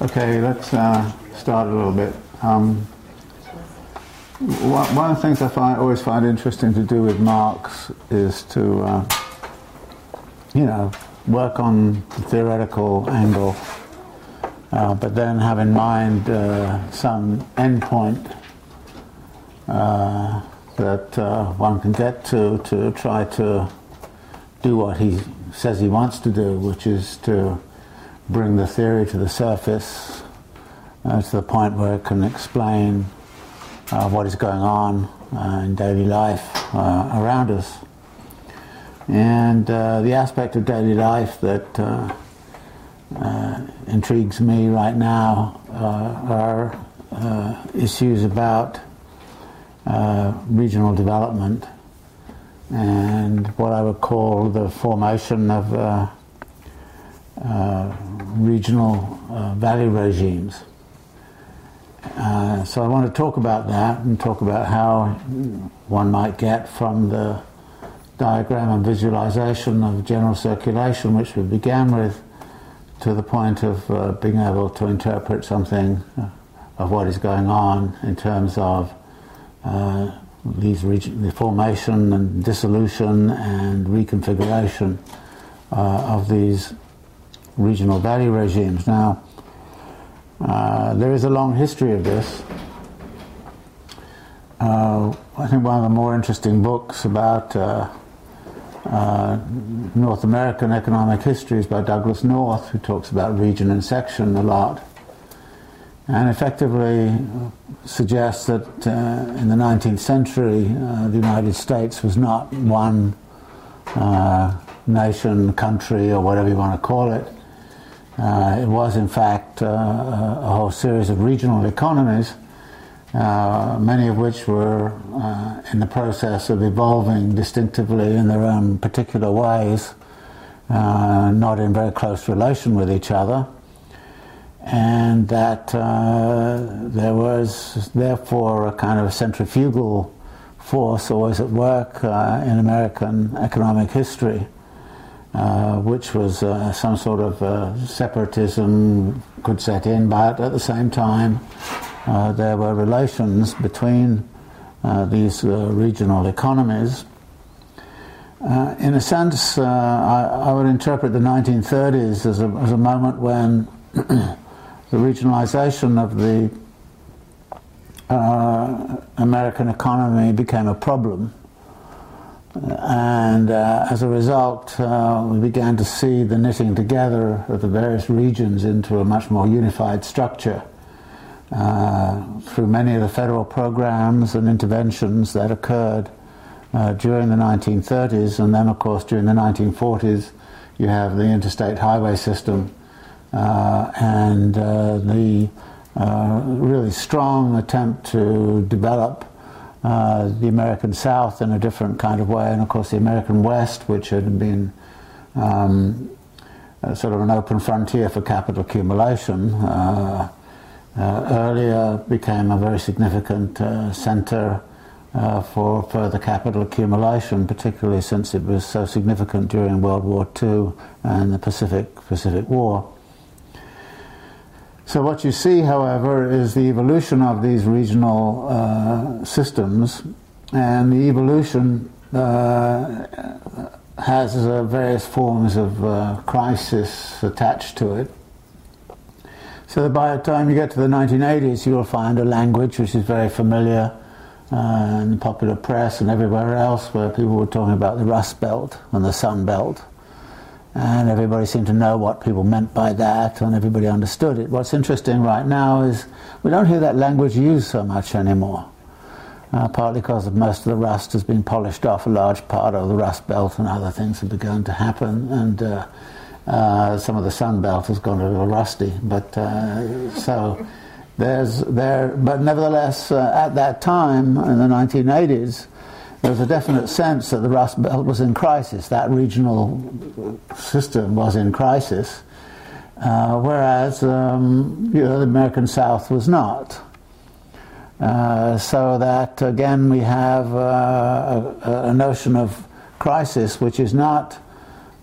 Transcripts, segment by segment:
Okay, let's uh, start a little bit. Um, one, of the things I find always find interesting to do with Marx is to, uh, you know, work on the theoretical angle, uh, but then have in mind uh, some endpoint uh, that uh, one can get to to try to do what he says he wants to do, which is to bring the theory to the surface uh, to the point where it can explain uh, what is going on uh, in daily life uh, around us. And uh, the aspect of daily life that intrigues me right now are issues about regional development and what I would call the formation of uh, uh, regional uh, value regimes. Uh, so I want to talk about that and talk about how one might get from the diagram and visualization of general circulation, which we began with, to the point of uh, being able to interpret something uh, of what is going on in terms of these region, the formation and dissolution and reconfiguration uh, of these regional value regimes. Now, uh, there is a long history of this. Uh, I think one of the more interesting books about uh, uh, North American economic history is by Douglass North, who talks about region and section a lot and effectively suggests that uh, in the 19th century uh, the United States was not one nation, country, or whatever you want to call it. Uh, it was, in fact, uh, a whole series of regional economies, uh, many of which were in the process of evolving distinctively in their own particular ways, not in very close relation with each other and that uh, there was therefore a kind of centrifugal force always at work uh, in American economic history, uh, which was uh, some sort of uh, separatism could set in, but at the same time uh, there were relations between these regional economies. in a sense, I, I, would interpret the 1930s as a, as a moment when the regionalization of the uh, American economy became a problem. And uh, as a result, uh, we began to see the knitting together of the various regions into a much more unified structure uh, through many of the federal programs and interventions that occurred uh, during the 1930s. And then, of course, during the 1940s, you have the interstate highway system uh, and uh, the really strong attempt to develop uh, the American South in a different kind of way, and of course the American West, which had been um, sort of an open frontier for capital accumulation, uh, uh, earlier became a very significant center for further capital accumulation, particularly since it was so significant during World War II and the Pacific Pacific War. So what you see, however, is the evolution of these regional uh, systems, and the evolution uh, has uh, various forms of uh, crisis attached to it. So by the time you get to the 1980s, you'll find a language which is very familiar uh, in the popular press and everywhere else, where people were talking about the Rust Belt and the Sun Belt and everybody seemed to know what people meant by that, and everybody understood it. What's interesting right now is we don't hear that language used so much anymore, uh, partly because most of the rust has been polished off, a large part of the rust belt and other things have begun to happen, and uh, uh, some of the sun belt has gone a little rusty. But uh, so there's there, but nevertheless, uh, at that time in the 1980s there was a definite sense that the Rust Belt was in crisis, that regional system was in crisis, uh, whereas um, you know, the American South was not. Uh, so that again we have uh, a, a, notion of crisis which is not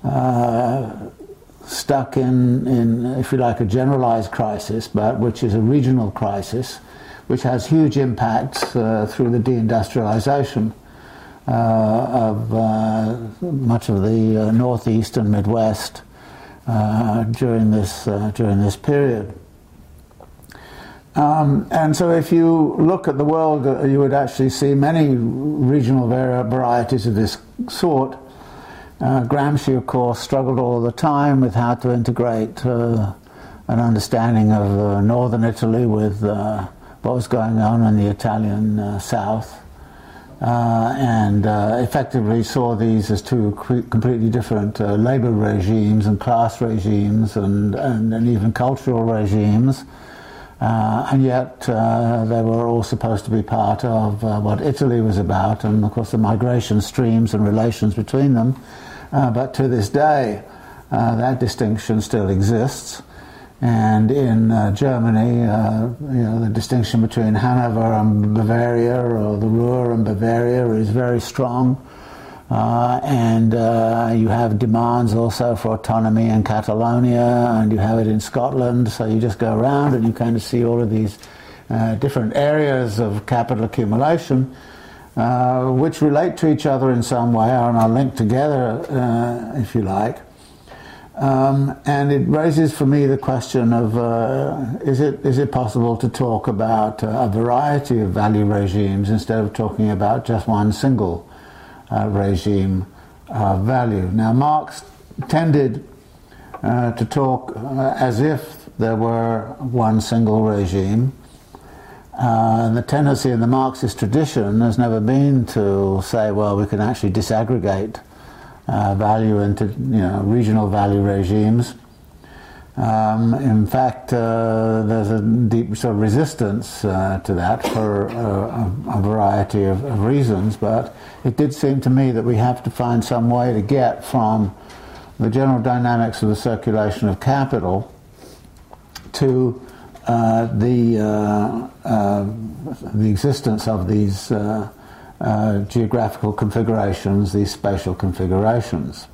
uh, stuck in, in, if you like, a generalized crisis, but which is a regional crisis, which has huge impacts uh, through the deindustrialization of uh, much of the uh, northeast and midwest uh, during this during this period. Um, and so, if you look at the world, uh, you would actually see many regional varieties of this sort. Uh, Gramsci, of course, struggled all the time with how to integrate uh, an understanding of uh, northern Italy with uh, what was going on in the Italian uh, and effectively saw these as two completely different labor regimes and class regimes and, and, and even cultural regimes. Uh, and yet uh, they were all supposed to be part of uh, what Italy was about, and of course the migration streams and relations between them. Uh, but to this day, uh, that distinction still exists. And in uh, Germany, you know, the distinction between Hanover and Bavaria, or the Ruhr and Bavaria, is very strong. Uh, and uh, you have demands also for autonomy in Catalonia, and you have it in Scotland. So you just go around and you kind of see all of these uh, different areas of capital accumulation, uh, which relate to each other in some way, and are linked together, uh, if you like. Um, and it raises for me the question of uh, is, it, is it possible to talk about a variety of value regimes instead of talking about just one single uh, regime uh, value. Now, Marx tended uh, to talk uh, as if there were one single regime. Uh, the tendency in the Marxist tradition has never been to say, well, we can actually disaggregate uh, value into you know, regional value regimes. Um, in fact, uh, there's a deep sort of resistance uh, to that for uh, a, a, variety of, of, reasons, but it did seem to me that we have to find some way to get from the general dynamics of the circulation of capital to uh, the, uh, the existence of these geographical configurations, these spatial configurations.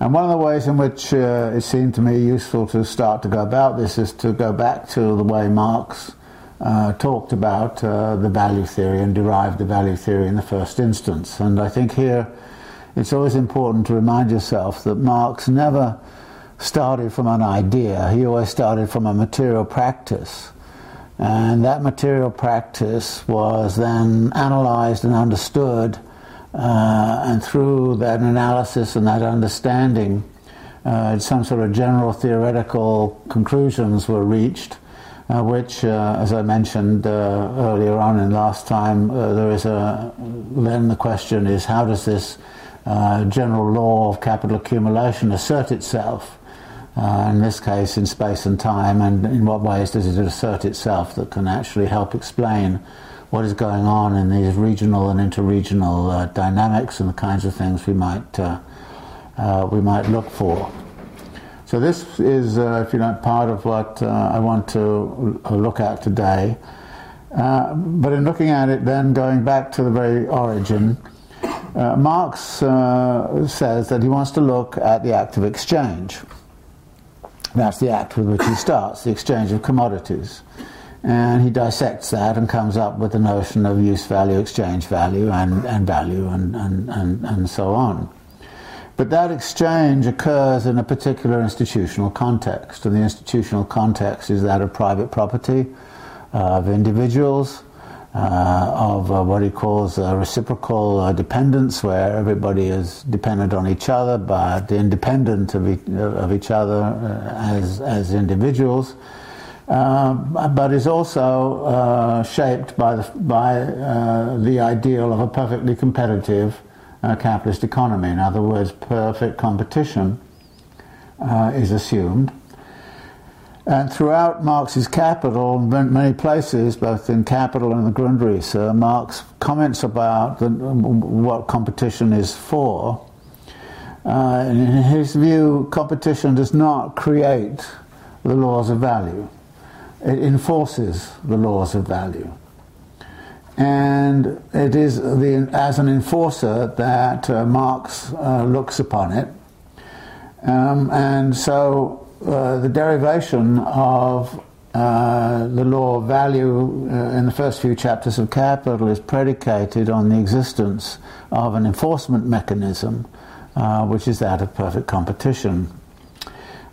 And one of the ways in which uh, it seemed to me useful to start to go about this is to go back to the way Marx uh, talked about uh, the value theory and derived the value theory in the first instance. And I think here it's always important to remind yourself that Marx never started from an idea, he always started from a material practice. And that material practice was then analyzed and understood uh, and through that analysis and that understanding, uh, some sort of general theoretical conclusions were reached, uh, which, uh, as I mentioned uh, earlier on in last time, uh, there is a, then the question is how does this general law of capital accumulation assert itself? In this case, in space and time, and in what ways does it assert itself that can actually help explain what is going on in these regional and interregional uh, dynamics and the kinds of things we might uh, uh, we might look for. So this is, uh, if you like, part of what uh, I want to uh, look at today. but in looking at it, then going back to the very origin, Marx says that he wants to look at the act of exchange. That's the act with which he starts, the exchange of commodities and he dissects that and comes up with the notion of use value, exchange value, and, and value, and, and, and, and so on. But that exchange occurs in a particular institutional context, and the institutional context is that of private property, uh, of individuals, of uh, what he calls reciprocal uh, dependence, where everybody is dependent on each other, but independent of, e- of each other uh, as, as individuals. Uh, but is also uh, shaped by the, by uh, the ideal of a perfectly competitive uh, capitalist economy. In other words, perfect competition uh, is assumed. And throughout Marx's Capital, in many places, both in Capital and the Grundrisse, Marx comments about the, what competition is for. in his view, competition does not create the laws of value it enforces the laws of value. And it is the, as an enforcer that uh, Marx uh, looks upon it. Um, and so uh, the derivation of uh, the law of value uh, in the first few chapters of Capital is predicated on the existence of an enforcement mechanism, uh, which is that of perfect competition.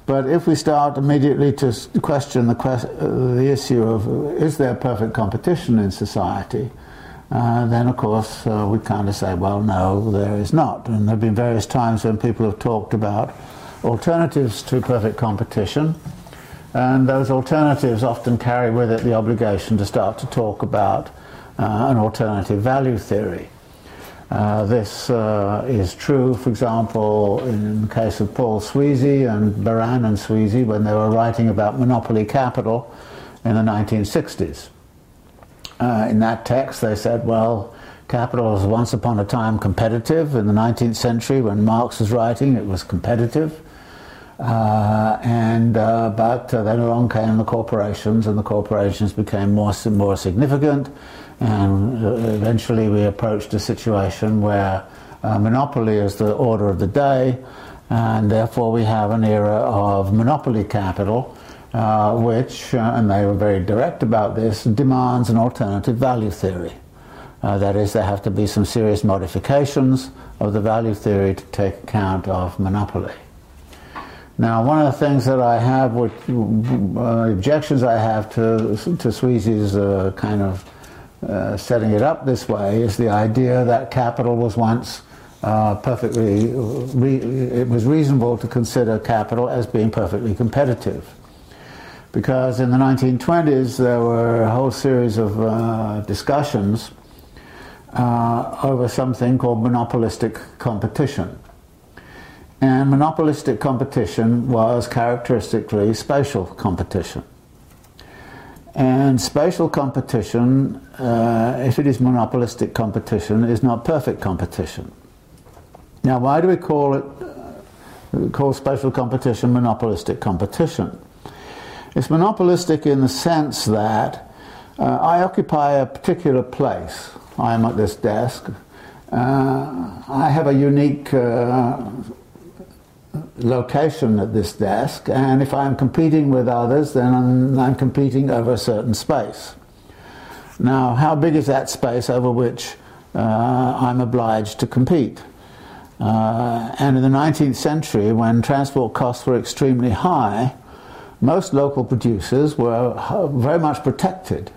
But if we start immediately to question the, quest- uh, the issue of is there perfect competition in society, uh, then of course uh, we kind of say, well, no, there is not. And there have been various times when people have talked about alternatives to perfect competition, and those alternatives often carry with it the obligation to start to talk about uh, an alternative value theory. Uh, this uh, is true, for example, in the case of Paul Sweezy and Baran and Sweezy when they were writing about monopoly capital in the 1960s. Uh, in that text, they said, well, capital was once upon a time competitive. In the 19th century, when Marx was writing, it was competitive. Uh, and uh, but uh, then along came the corporations, and the corporations became more more significant, and uh, eventually we approached a situation where uh, monopoly is the order of the day, and therefore we have an era of monopoly capital, uh, which, and they were very direct about this, demands an alternative value theory. that is, there have to be some serious modifications of the value theory to take account of monopoly. Now, one of the things that I have, uh, objections I have to, to Sweezy's uh, kind of uh, setting it up this way, is the idea that capital was once uh, perfectly, it was reasonable to consider capital as being perfectly competitive. Because in the 1920s there were a whole series of uh, discussions uh, over something called monopolistic competition. And monopolistic competition was characteristically spatial competition. And spatial competition, uh, if it is monopolistic competition, is not perfect competition. Now, why do we call it, uh, call spatial competition monopolistic competition? It's monopolistic in the sense that uh, I occupy a particular place. I'm at this desk. Uh, I have a unique uh, location at this desk, and if I'm competing with others, then I'm, I'm, competing over a certain space. Now, how big is that space over which uh, I'm obliged to compete? Uh, and in the 19th century, when transport costs were extremely high, most local producers were very much protected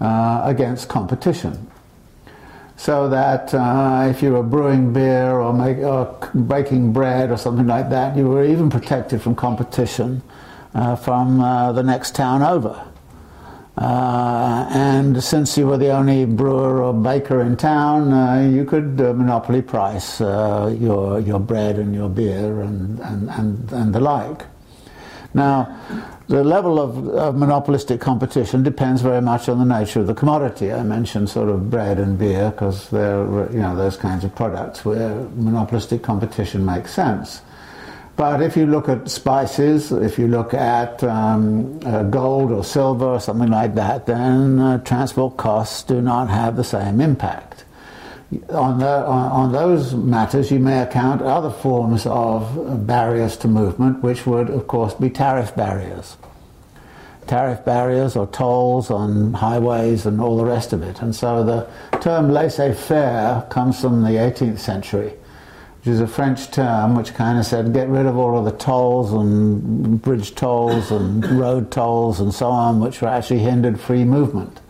uh, against competition so that uh, if you were brewing beer or, make, or, baking bread or something like that, you were even protected from competition uh, from uh, the next town over. Uh, and since you were the only brewer or baker in town, uh, you could uh, monopoly price your, your bread and your beer and, and, and, and the like. Now, the level of, of, monopolistic competition depends very much on the nature of the commodity. I mentioned sort of bread and beer because they're you know those kinds of products where monopolistic competition makes sense. But if you look at spices, if you look at um, uh, gold or silver or something like that, then uh, transport costs do not have the same impact on, the, on, those matters, you may account other forms of barriers to movement, which would, of course, be tariff barriers. Tariff barriers or tolls on highways and all the rest of it. And so the term laissez faire comes from the 18th century, which is a French term which kind of said get rid of all of the tolls and bridge tolls and road tolls and so on, which were actually hindered free movement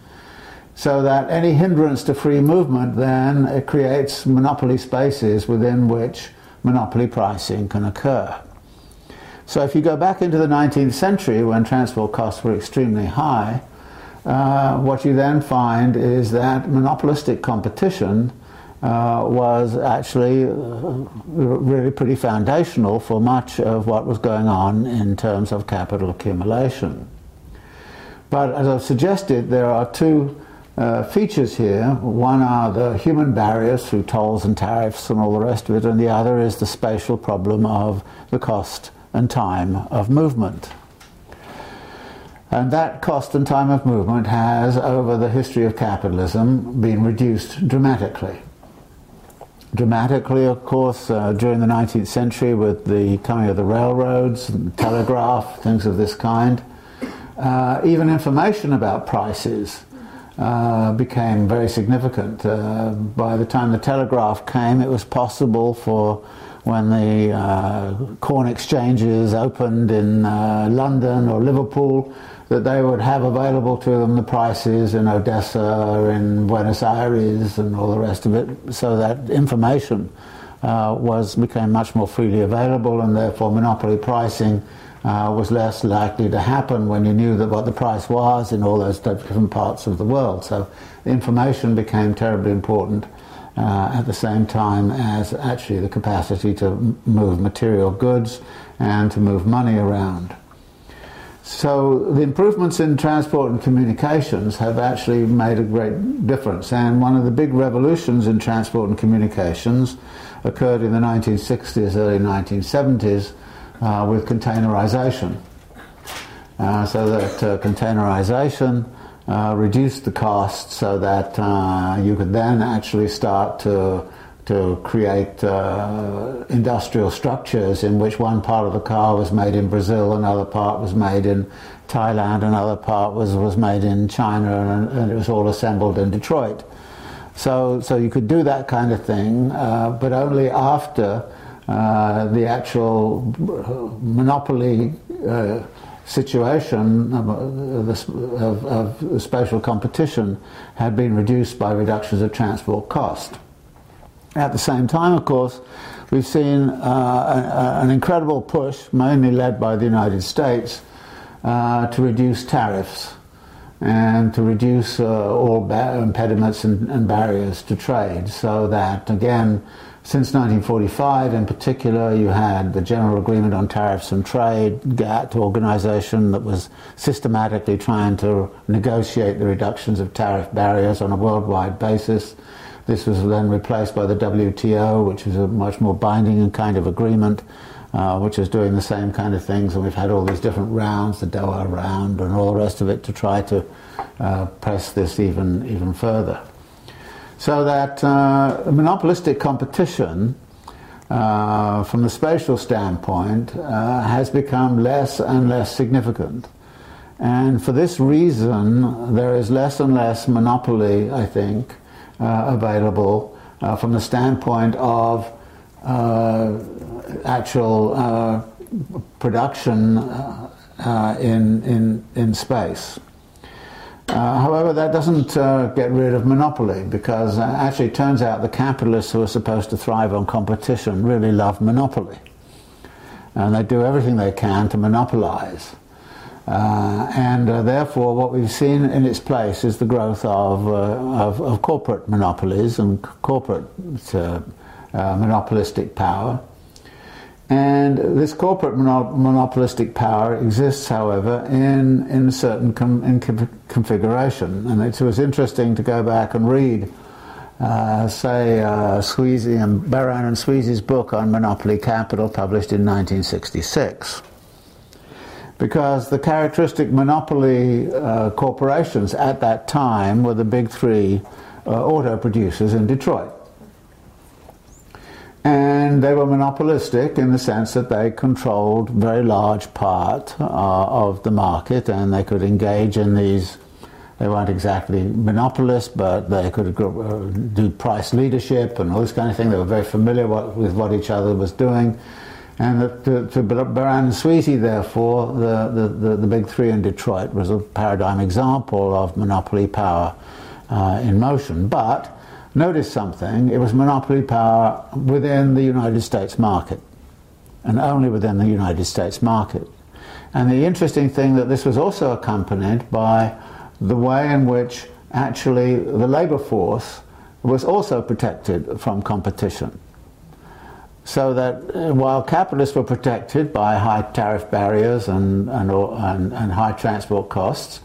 so that any hindrance to free movement then it creates monopoly spaces within which monopoly pricing can occur. So if you go back into the 19th century when transport costs were extremely high, uh, what you then find is that monopolistic competition uh, was actually uh, really pretty foundational for much of what was going on in terms of capital accumulation. But as I've suggested, there are two uh, features here. One are the human barriers through tolls and tariffs and all the rest of it, and the other is the spatial problem of the cost and time of movement. And that cost and time of movement has, over the history of capitalism, been reduced dramatically. dramatically, of course, uh, during the 19th century with the coming of the railroads, and telegraph, things of this kind. Uh, even information about prices uh, became very significant. Uh, by the time the telegraph came, it was possible for when the uh, corn exchanges opened in uh, London or Liverpool that they would have available to them the prices in Odessa, in Buenos Aires, and all the rest of it, so that information uh, was became much more freely available, and therefore monopoly pricing uh, was less likely to happen when you knew that what the price was in all those different parts of the world. So information became terribly important. Uh, at the same time as actually the capacity to move material goods and to move money around. So the improvements in transport and communications have actually made a great difference. And one of the big revolutions in transport and communications occurred in the 1960s, early 1970s uh, with containerization. Uh, so that uh, containerization uh, reduced the cost so that uh, you could then actually start to to create uh, industrial structures in which one part of the car was made in Brazil, another part was made in Thailand, another part was, was made in China, and, and it was all assembled in Detroit. So, so you could do that kind of thing, but only after uh, the actual monopoly uh, situation of, of, of spatial competition had been reduced by reductions of transport cost. At the same time, of course, we've seen uh, a, an incredible push, mainly led by the United States, uh, to reduce tariffs and to reduce uh, all impediments and, and, barriers to trade so that, again, since 1945 in particular, you had the General Agreement on Tariffs and Trade, GATT organization that was systematically trying to negotiate the reductions of tariff barriers on a worldwide basis. This was then replaced by the WTO, which is a much more binding kind of agreement, uh, which is doing the same kind of things. And we've had all these different rounds, the Doha round, and all the rest of it to try to uh, press this even even further. So that uh, monopolistic competition. Uh, from the spatial standpoint, uh, has become less and less significant. And for this reason, there is less and less monopoly, I think, uh, available uh, from the standpoint of uh, actual production in, in, in space. Uh, however, that doesn't uh, get rid of monopoly because uh, actually it turns out the capitalists who are supposed to thrive on competition really love monopoly. And they do everything they can to monopolize. Uh, and uh, therefore, what we've seen in its place is the growth of, of, of, corporate monopolies and corporate monopolistic power. And this corporate monopolistic power exists, however, in, in a certain in configuration. And it was interesting to go back and read, uh, say, uh, Sweezy and Baran and Sweezy's book on monopoly capital, published in 1966 because the characteristic monopoly uh, corporations at that time were the big three uh, auto producers in Detroit. And they were monopolistic in the sense that they controlled a very large part uh, of the market and they could engage in these, they weren't exactly monopolists, but they could uh, do price leadership and all this kind of thing. They were very familiar with what each other was doing and to, to Baran and Sweezy, therefore, the, the, the, the, big three in Detroit was a paradigm example of monopoly power uh, in motion. But notice something, it was monopoly power within the United States market, and only within the United States market. And the interesting thing that this was also accompanied by the way in which actually the labor force was also protected from competition so that uh, while capitalists were protected by high tariff barriers and, and, and, and, high transport costs,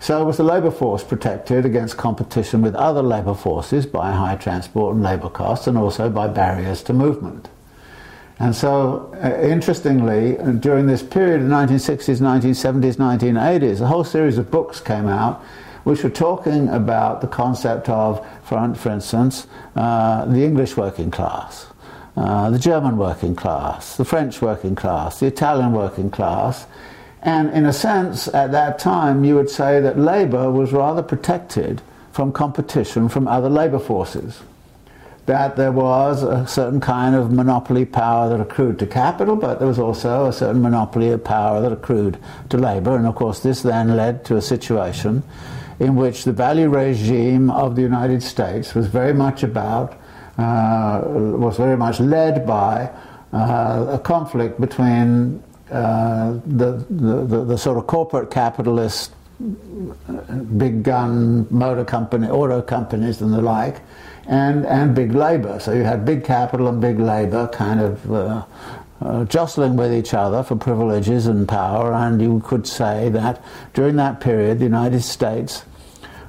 so was the labour force protected against competition with other labour forces by high transport and labour costs and also by barriers to movement. And so, uh, interestingly, during this period of 1960s, 1970s, 1980s, a whole series of books came out which were talking about the concept of, for, for instance, uh, the English working class, uh, the German working class, the French working class, the Italian working class. And in a sense, at that time, you would say that labour was rather protected from competition from other labour forces that there was a certain kind of monopoly power that accrued to capital, but there was also a certain monopoly of power that accrued to labour. And of course, this then led to a situation in which the value regime of the United States was very much about, uh, was very much led by uh, a conflict between the, the, the, sort of corporate capitalist big gun motor company, auto companies and the like, and, and big labour. So you had big capital and big labour kind of uh, uh, jostling with each other for privileges and power, and you could say that during that period the United States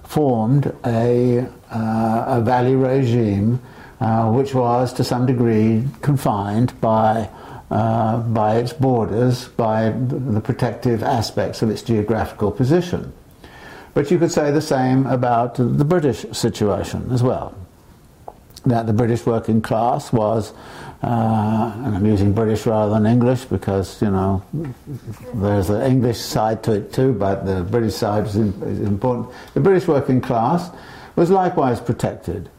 formed a, uh, a value regime uh, which was to some degree confined by uh, by its borders, by the protective aspects of its geographical position. But you could say the same about the British situation as well that the British working class was, uh, and I'm using British rather than English because, you know, there's an English side to it too, but the British side is, is important. The British working class was likewise protected.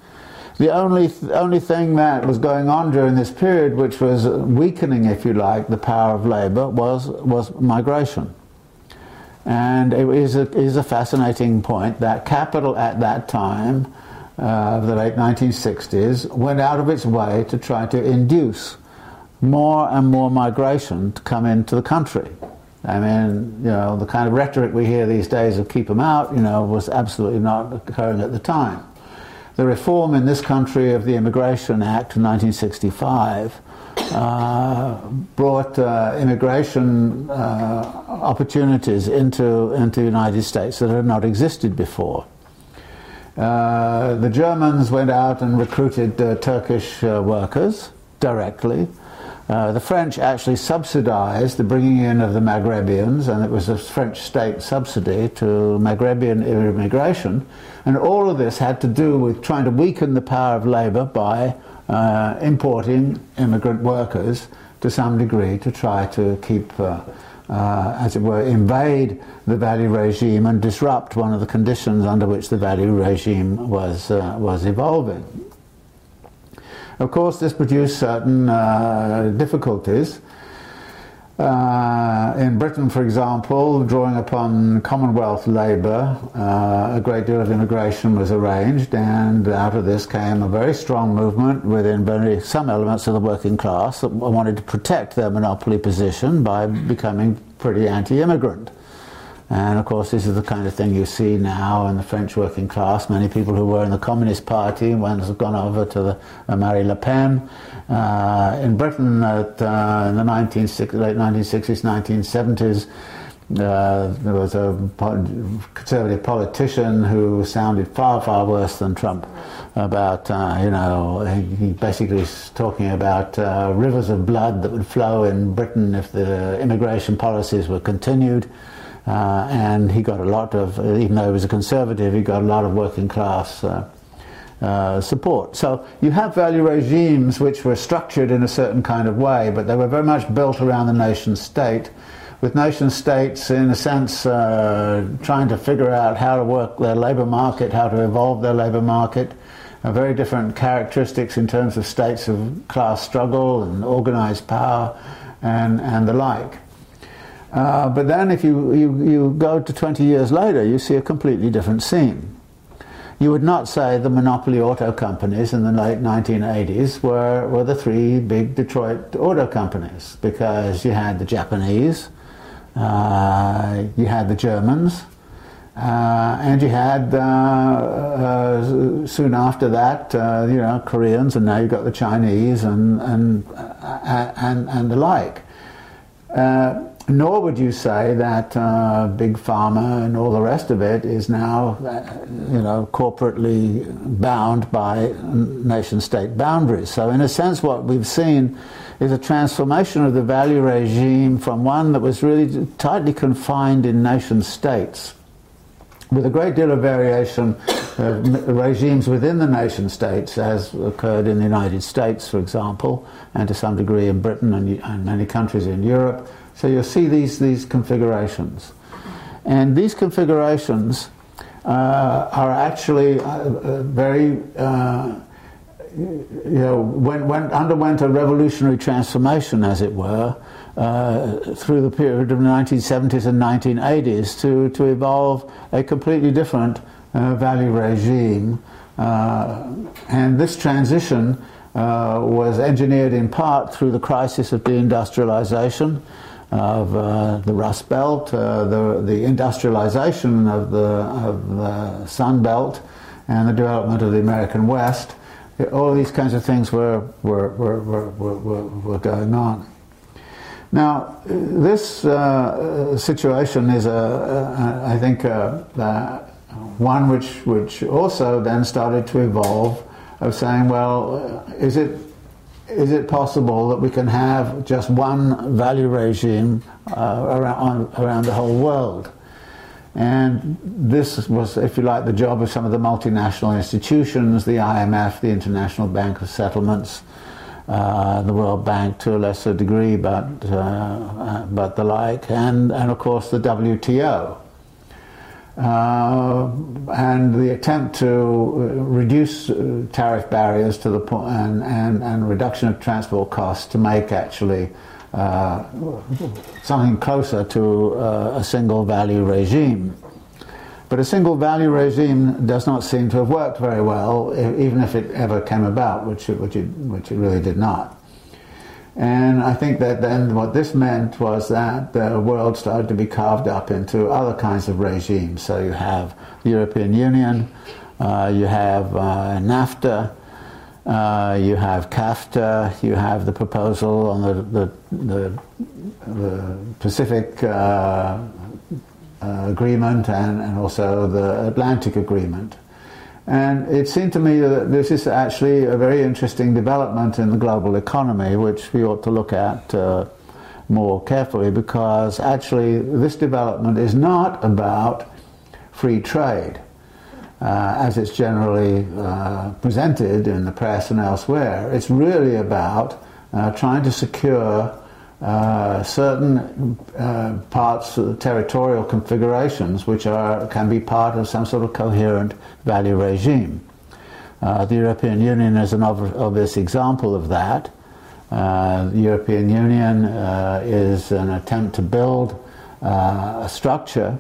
The only, th- only thing that was going on during this period, which was weakening, if you like, the power of labour, was, was migration. And it is a, is a fascinating point that capital at that time uh, the late 1960s went out of its way to try to induce more and more migration to come into the country. I mean, you know, the kind of rhetoric we hear these days of keep them out, you know, was absolutely not occurring at the time. The reform in this country of the Immigration Act of 1965 uh, brought uh, immigration uh, opportunities into, into the United States that had not existed before. Uh, the Germans went out and recruited uh, Turkish uh, workers directly. Uh, the French actually subsidized the bringing in of the Maghrebians, and it was a French state subsidy to Maghrebian immigration. And all of this had to do with trying to weaken the power of labor by uh, importing immigrant workers to some degree to try to keep uh, as it were, invade the value regime and disrupt one of the conditions under which the value regime was, uh, was evolving. Of course, this produced certain uh, difficulties. Uh, in Britain, for example, drawing upon Commonwealth labour, uh, a great deal of immigration was arranged, and out of this came a very strong movement within very, some elements of the working class that wanted to protect their monopoly position by becoming pretty anti-immigrant. And of course, this is the kind of thing you see now in the French working class. Many people who were in the Communist Party, one has gone over to the uh, Marine Le Pen, uh, in Britain, at, uh, in the 1960s, late 1960s, 1970s, uh, there was a conservative politician who sounded far, far worse than Trump about, uh, you know, he basically was talking about uh, rivers of blood that would flow in Britain if the immigration policies were continued. Uh, and he got a lot of, even though he was a conservative, he got a lot of working class uh, uh, support. So you have value regimes which were structured in a certain kind of way, but they were very much built around the nation state, with nation states, in a sense, uh, trying to figure out how to work their labour market, how to evolve their labour market. Uh, very different characteristics in terms of states of class struggle and organised power and, and the like. Uh, but then if you, you, you go to 20 years later, you see a completely different scene. You would not say the monopoly auto companies in the late 1980s were, were the three big Detroit auto companies because you had the Japanese, uh, you had the Germans, uh, and you had uh, uh soon after that, uh, you know, Koreans, and now you've got the Chinese and and uh, and, and the like. Nor would you say that uh, big pharma and all the rest of it is now, uh, you know, corporately bound by nation-state boundaries. So, in a sense, what we've seen is a transformation of the value regime from one that was really tightly confined in nation states with a great deal of variation of regimes within the nation states, as occurred in the United States, for example, and to some degree in Britain and, and many countries in Europe. So you'll see these, these configurations. And these configurations uh, are actually uh, uh very, uh, you know, went, went, underwent a revolutionary transformation, as it were, uh, through the period of the 1970s and 1980s to, to evolve a completely different uh, value regime. And this transition was engineered in part through the crisis of deindustrialization of uh, the Rust Belt, uh, the, the industrialization of the, of the Sun Belt, and the development of the American West. All these kinds of things were, were, were, were, were, were going on. Now, this uh, situation is, a, a, I think, a, one which, which also then started to evolve of saying, well, is it, is it possible that we can have just one value regime uh, around, around the whole world? And this was, if you like, the job of some of the multinational institutions, the IMF, the International Bank of Settlements, uh, the World Bank to a lesser degree, but, uh, uh but the like, and, and of course the WTO. Uh, and the attempt to uh, reduce uh, tariff barriers to the and, and, and reduction of transport costs to make actually uh, something closer to uh, a single value regime. But a single value regime does not seem to have worked very well, even if it ever came about, which it, which it, which it really did not. And I think that then what this meant was that the world started to be carved up into other kinds of regimes. So you have the European Union, uh, you have uh, NAFTA, uh, you have CAFTA, you have the proposal on the, the, the, the Pacific uh, uh, Agreement and, and also the Atlantic Agreement. And it seemed to me that this is actually a very interesting development in the global economy, which we ought to look at uh, more carefully because actually this development is not about free trade. Uh, as it's generally uh, presented in the press and elsewhere. It's really about uh, trying to secure uh, certain uh, parts, uh, territorial configurations, which are, can be part of some sort of coherent value regime. Uh, the European Union is an ob- obvious example of that. Uh, the European Union is an attempt to build a structure,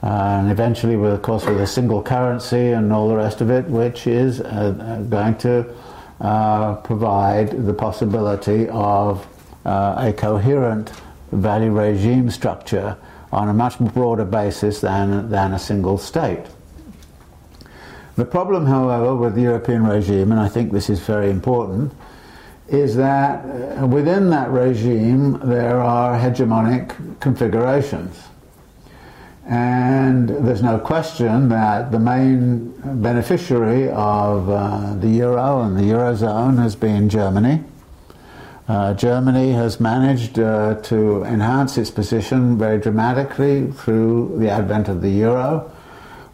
and eventually, with, of course, with a single currency and all the rest of it, which is going to provide the possibility of a coherent value regime structure on a much broader basis than, than a single state. The problem, however, with the European regime, and I think this is very important, is that uh, within that regime there are hegemonic configurations. And there's no question that the main beneficiary of uh, the euro and the eurozone has been Germany. Uh, Germany has managed uh, to enhance its position very dramatically through the advent of the euro,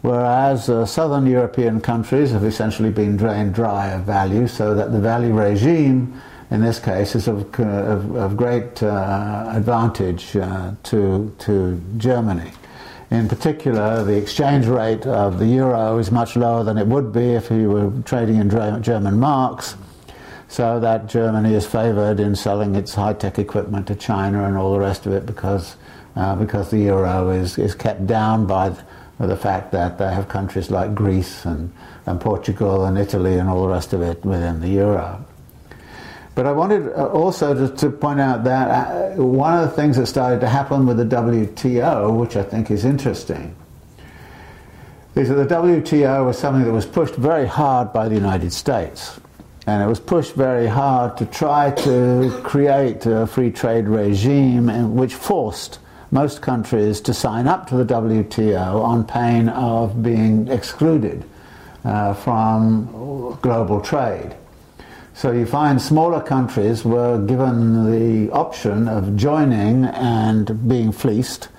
whereas uh, southern European countries have essentially been drained dry of value, so that the value regime in this case is of, of, of great uh, advantage uh, to, to Germany. In particular, the exchange rate of the euro is much lower than it would be if you were trading in German marks so that Germany is favoured in selling its high-tech equipment to China and all the rest of it because uh, because the euro is, is kept down by the, the, fact that they have countries like Greece and, and Portugal and Italy and all the rest of it within the euro. But I wanted uh, also to, to point out that uh, one of the things that started to happen with the WTO, which I think is interesting, is that the WTO was something that was pushed very hard by the United States and it was pushed very hard to try to create a free trade regime which forced most countries to sign up to the WTO on pain of being excluded uh, from global trade. So you find smaller countries were given the option of joining and being fleeced,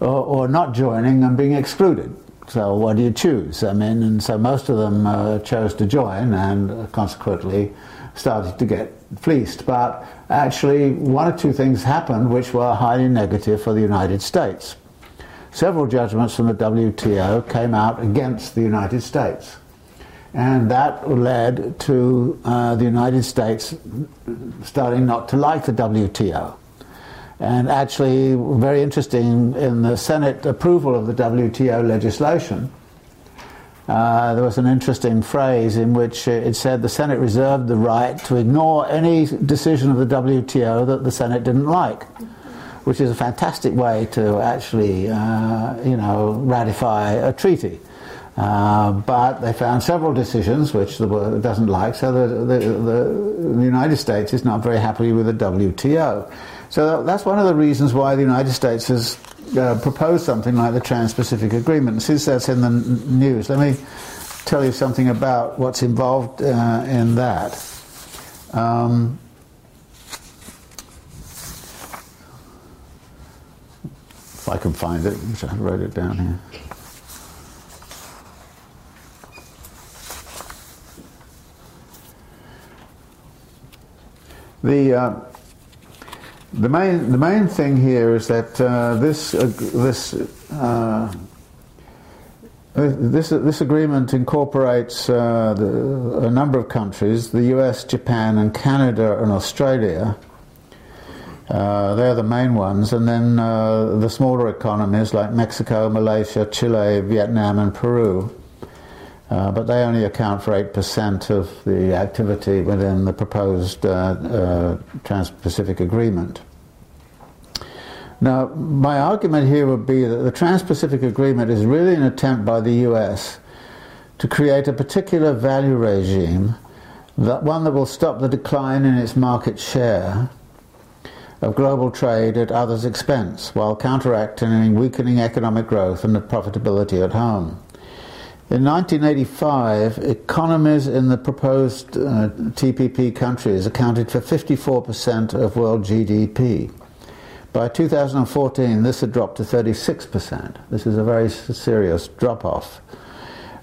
or, or not joining and being excluded. So what do you choose? I mean, and so most of them uh, chose to join and consequently started to get fleeced. But actually, one or two things happened which were highly negative for the United States. Several judgments from the WTO came out against the United States. And that led to uh, the United States starting not to like the WTO. And actually, very interesting, in the Senate approval of the WTO legislation, uh, there was an interesting phrase in which it said the Senate reserved the right to ignore any decision of the WTO that the Senate didn't like, which is a fantastic way to actually, uh, you know, ratify a treaty. Uh, but they found several decisions which the world doesn't like, so the, the, the, the United States is not very happy with the WTO. So that's one of the reasons why the United States has uh, proposed something like the Trans-Pacific Agreement. And since that's in the n- news, let me tell you something about what's involved uh, in that. Um, if I can find it, I wrote it down here. The uh, the main the main thing here is that uh, this uh, this uh, this this agreement incorporates uh, the, a number of countries: the U.S., Japan, and Canada, and Australia. Uh, they're the main ones, and then uh, the smaller economies like Mexico, Malaysia, Chile, Vietnam, and Peru. Uh, but they only account for 8% of the activity within the proposed uh, uh, Trans-Pacific Agreement. Now, my argument here would be that the Trans-Pacific Agreement is really an attempt by the US to create a particular value regime, that one that will stop the decline in its market share of global trade at others' expense, while counteracting weakening economic growth and profitability at home. In 1985, economies in the proposed uh, TPP countries accounted for 54% of world GDP. By 2014, this had dropped to 36%. This is a very serious drop off.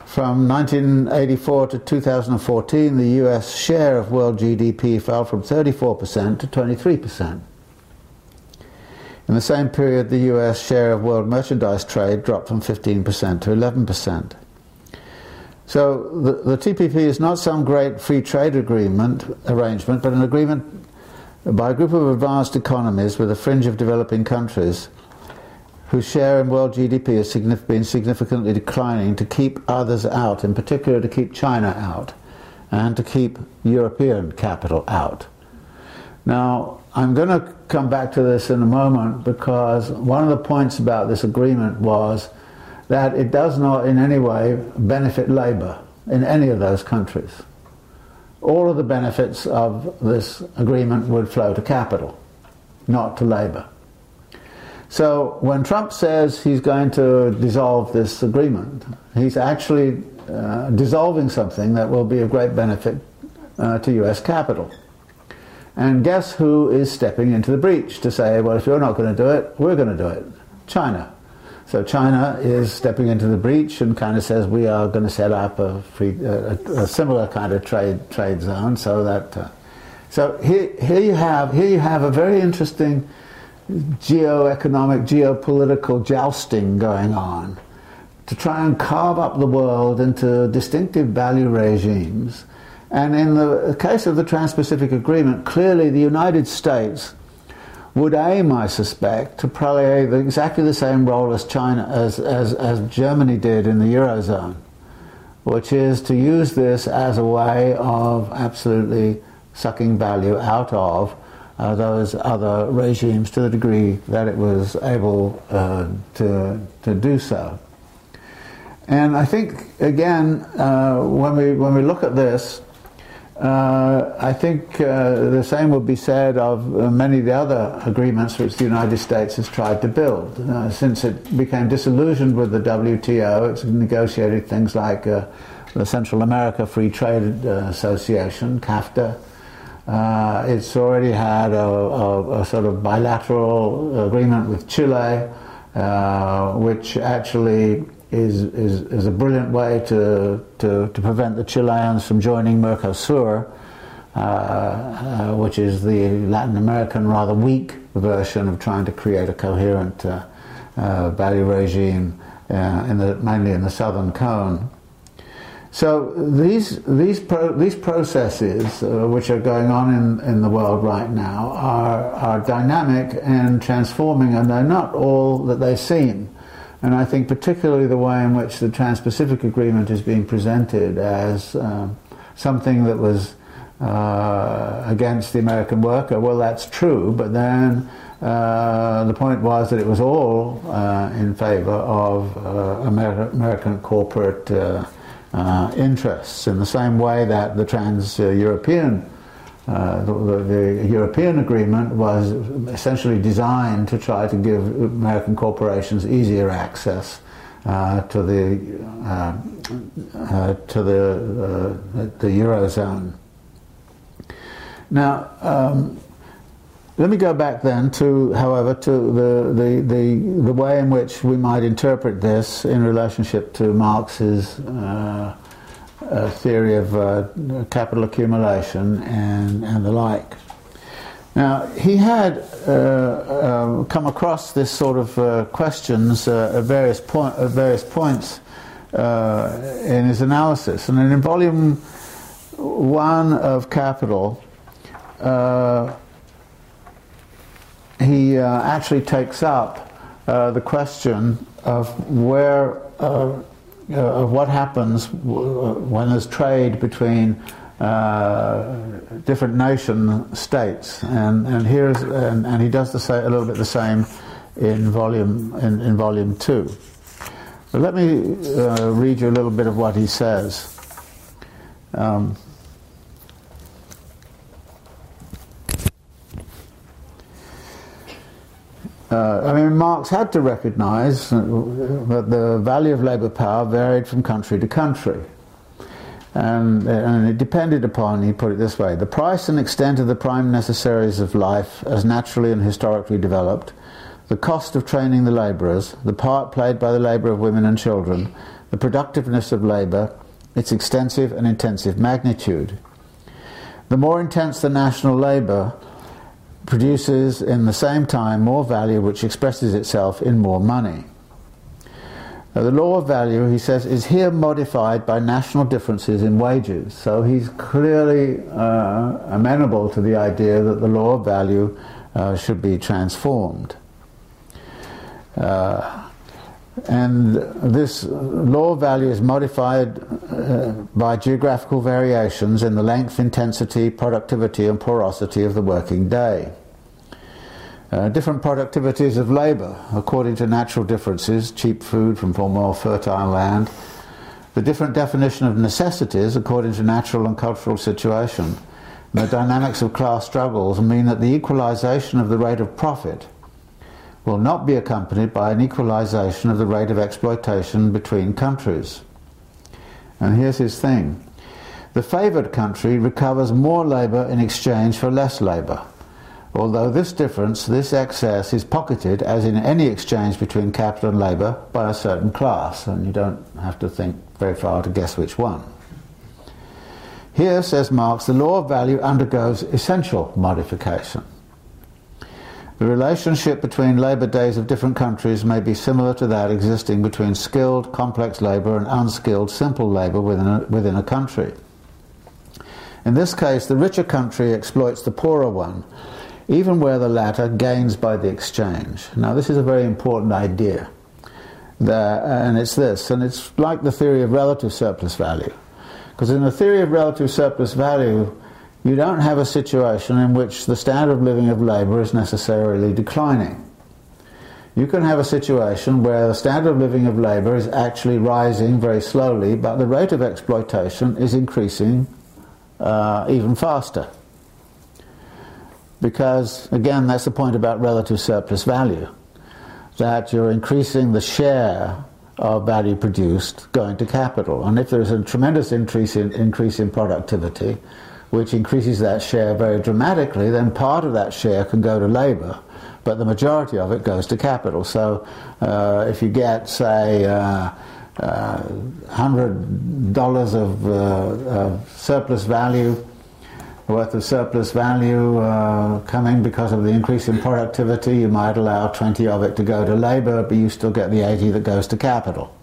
From 1984 to 2014, the US share of world GDP fell from 34% to 23%. In the same period, the US share of world merchandise trade dropped from 15% to 11%. So the, the TPP is not some great free trade agreement arrangement, but an agreement by a group of advanced economies with a fringe of developing countries whose share in world GDP has been significantly declining to keep others out, in particular to keep China out and to keep European capital out. Now, I'm going to come back to this in a moment because one of the points about this agreement was that it does not in any way benefit labour in any of those countries. All of the benefits of this agreement would flow to capital, not to labour. So when Trump says he's going to dissolve this agreement, he's actually uh, dissolving something that will be of great benefit uh, to US capital. And guess who is stepping into the breach to say, well, if you're not going to do it, we're going to do it? China. So China is stepping into the breach and kind of says we are going to set up a, free, a, a similar kind of trade trade zone. So that uh, so here here you have here you have a very interesting geo-economic, geopolitical jousting going on to try and carve up the world into distinctive value regimes. And in the case of the Trans-Pacific Agreement, clearly the United States would aim, I suspect, to play exactly the same role as China, as, as, as Germany did in the Eurozone, which is to use this as a way of absolutely sucking value out of uh, those other regimes to the degree that it was able uh, to, to do so. And I think, again, uh, when, we, when we look at this, uh, I think uh, the same would be said of uh, many of the other agreements which the United States has tried to build. Uh, since it became disillusioned with the WTO, it's negotiated things like uh, the Central America Free Trade Association, CAFTA. it's already had a, a, a, sort of bilateral agreement with Chile, which actually is, is, is a brilliant way to, to, to prevent the Chileans from joining Mercosur, uh, uh, which is the Latin American rather weak version of trying to create a coherent uh, uh value regime uh, in the, mainly in the southern cone. So these, these, pro, these processes uh, which are going on in, in the world right now are, are dynamic and transforming and they're not all that they seem. And I think particularly the way in which the Trans-Pacific Agreement is being presented as um, something that was uh, against the American worker, well, that's true, but then uh, the point was that it was all uh, in favor of uh, Amer American corporate uh, uh, interests, in the same way that the trans-European uh, the, the, European agreement was essentially designed to try to give American corporations easier access uh, to the uh, uh to the uh, the eurozone. Now, um, let me go back then to, however, to the, the, the, the way in which we might interpret this in relationship to Marx's uh, uh, theory of uh, capital accumulation and, and the like. Now, he had uh, uh come across this sort of uh, questions uh, at, various point, at various points in his analysis. And in volume one of Capital, he actually takes up the question of where uh, of what happens when there's trade between uh, different nation states, and and here's and, and he does the same, a little bit the same in volume in, in volume two. But let me uh, read you a little bit of what he says. Um, Uh, I mean, Marx had to recognize that the value of labour power varied from country to country. And, and, it depended upon, he put it this way, the price and extent of the prime necessaries of life as naturally and historically developed, the cost of training the labourers, the part played by the labour of women and children, the productiveness of labour, its extensive and intensive magnitude. The more intense the national labour, produces in the same time more value which expresses itself in more money. Now, the law of value, he says, is here modified by national differences in wages. So he's clearly uh, amenable to the idea that the law of value uh, should be transformed. Uh, and this law value is modified uh, by geographical variations in the length, intensity, productivity, and porosity of the working day. Uh, different productivities of labour according to natural differences, cheap food from more fertile land, the different definition of necessities according to natural and cultural situation, and the dynamics of class struggles mean that the equalisation of the rate of profit will not be accompanied by an equalization of the rate of exploitation between countries. And here's his thing. The favoured country recovers more labour in exchange for less labour, although this difference, this excess, is pocketed, as in any exchange between capital and labour, by a certain class, and you don't have to think very far to guess which one. Here, says Marx, the law of value undergoes essential modification. The relationship between labour days of different countries may be similar to that existing between skilled, complex labour and unskilled, simple labour within a, within a country. In this case, the richer country exploits the poorer one, even where the latter gains by the exchange. Now, this is a very important idea, uh, and it's this, and it's like the theory of relative surplus value. Because in the theory of relative surplus value, you don't have a situation in which the standard of living of labour is necessarily declining. You can have a situation where the standard of living of labour is actually rising very slowly, but the rate of exploitation is increasing uh, even faster. Because, again, that's the point about relative surplus value, that you're increasing the share of value produced going to capital. And if there's a tremendous increase in, increase in productivity, which increases that share very dramatically, then part of that share can go to labour, but the majority of it goes to capital. So uh, if you get, say, uh, uh, $100 of, uh, of surplus value worth of surplus value uh, coming because of the increase in productivity, you might allow 20 of it to go to labour, but you still get the 80 that goes to capital.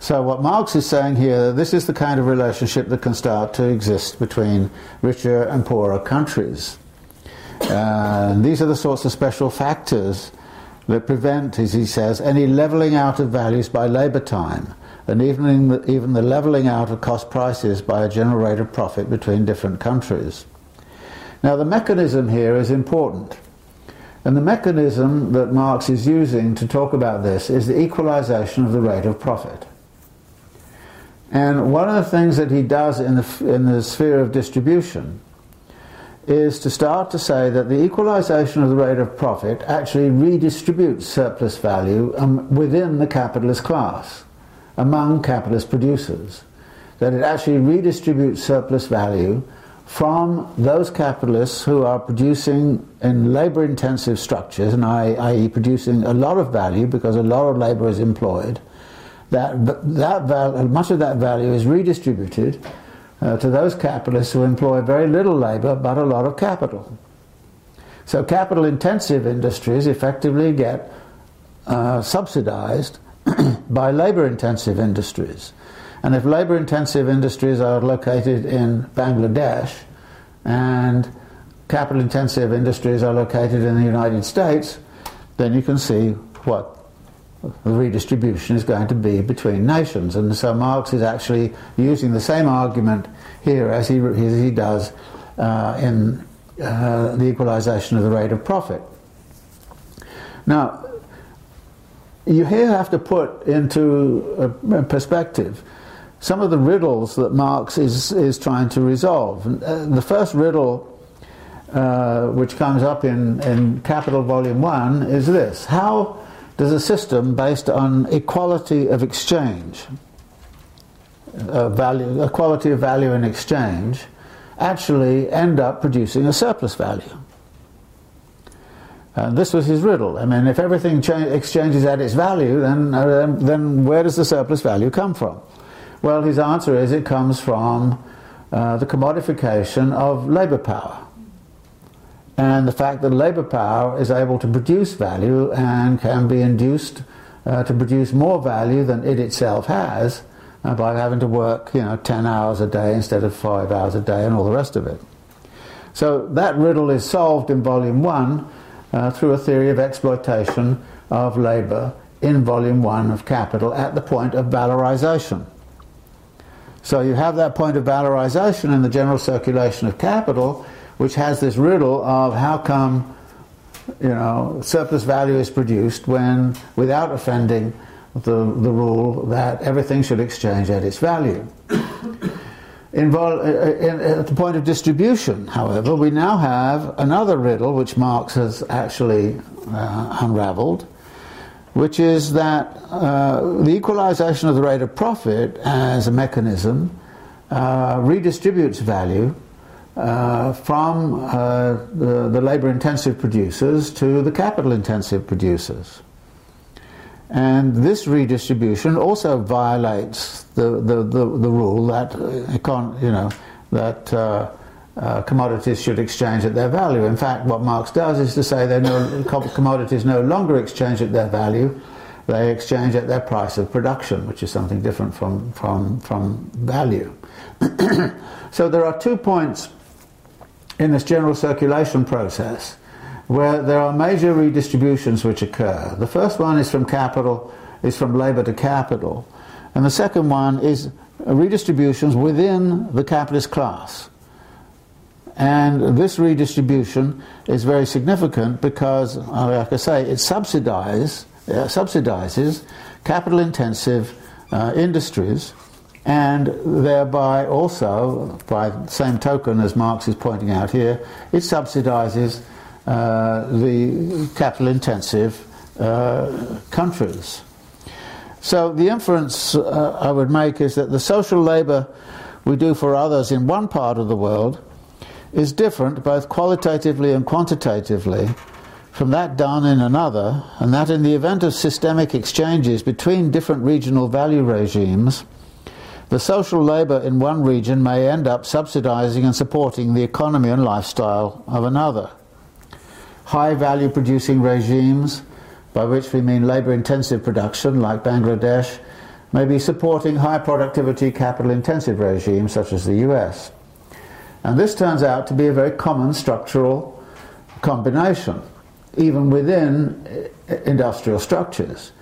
So what Marx is saying here, this is the kind of relationship that can start to exist between richer and poorer countries. Uh, these are the sorts of special factors that prevent, as he says, any levelling out of values by labour time and even the, even the levelling out of cost prices by a general rate of profit between different countries. Now, the mechanism here is important. And the mechanism that Marx is using to talk about this is the equalization of the rate of profit. And one of the things that he does in the, in the sphere of distribution is to start to say that the equalization of the rate of profit actually redistributes surplus value um, within the capitalist class among capitalist producers, that it actually redistributes surplus value from those capitalists who are producing in labor intensive structures, and i.e., producing a lot of value because a lot of labor is employed, that, that val- much of that value is redistributed uh, to those capitalists who employ very little labor but a lot of capital. So, capital intensive industries effectively get uh, subsidized by labor intensive industries. And if labor intensive industries are located in Bangladesh and capital intensive industries are located in the United States, then you can see what the redistribution is going to be between nations. And so Marx is actually using the same argument here as he, as he does uh, in uh, the equalization of the rate of profit. Now, you here have to put into a perspective some of the riddles that Marx is, is trying to resolve. Uh, the first riddle, uh, which comes up in, in Capital Volume 1, is this How does a system based on equality of exchange, uh, value, equality of value in exchange, actually end up producing a surplus value? And this was his riddle. I mean, if everything cha- exchanges at its value, then, uh, then where does the surplus value come from? Well, his answer is it comes from uh, the commodification of labour power. And the fact that labour power is able to produce value and can be induced uh, to produce more value than it itself has uh, by having to work, you know, 10 hours a day instead of 5 hours a day and all the rest of it. So that riddle is solved in volume 1 uh, through a theory of exploitation of labour in volume one of Capital at the point of valorization. So you have that point of valorization in the general circulation of capital, which has this riddle of how come you know surplus value is produced when without offending the, the rule that everything should exchange at its value. In, uh, in, at the point of distribution, however, we now have another riddle which Marx has actually uh, unraveled, which is that uh, the equalization of the rate of profit as a mechanism uh, redistributes value uh, from uh, the, the labor intensive producers to the capital intensive producers. And this redistribution also violates the, the, the, the rule that, uh, you know, that uh, uh, commodities should exchange at their value. In fact, what Marx does is to say that no, commodities no longer exchange at their value, they exchange at their price of production, which is something different from, from, from value. so there are two points in this general circulation process where there are major redistributions which occur. The first one is from capital, is from labor to capital, and the second one is redistributions within the capitalist class. And this redistribution is very significant because, like I say, it subsidizes, uh, subsidizes capital intensive uh, industries and thereby also, by the same token as Marx is pointing out here, it subsidizes uh, the capital intensive uh, countries. So the inference uh, I would make is that the social labour we do for others in one part of the world is different both qualitatively and quantitatively from that done in another, and that in the event of systemic exchanges between different regional value regimes, the social labour in one region may end up subsidising and supporting the economy and lifestyle of another. High value producing regimes, by which we mean labour intensive production like Bangladesh, may be supporting high productivity capital intensive regimes such as the US. And this turns out to be a very common structural combination, even within eh, industrial structures.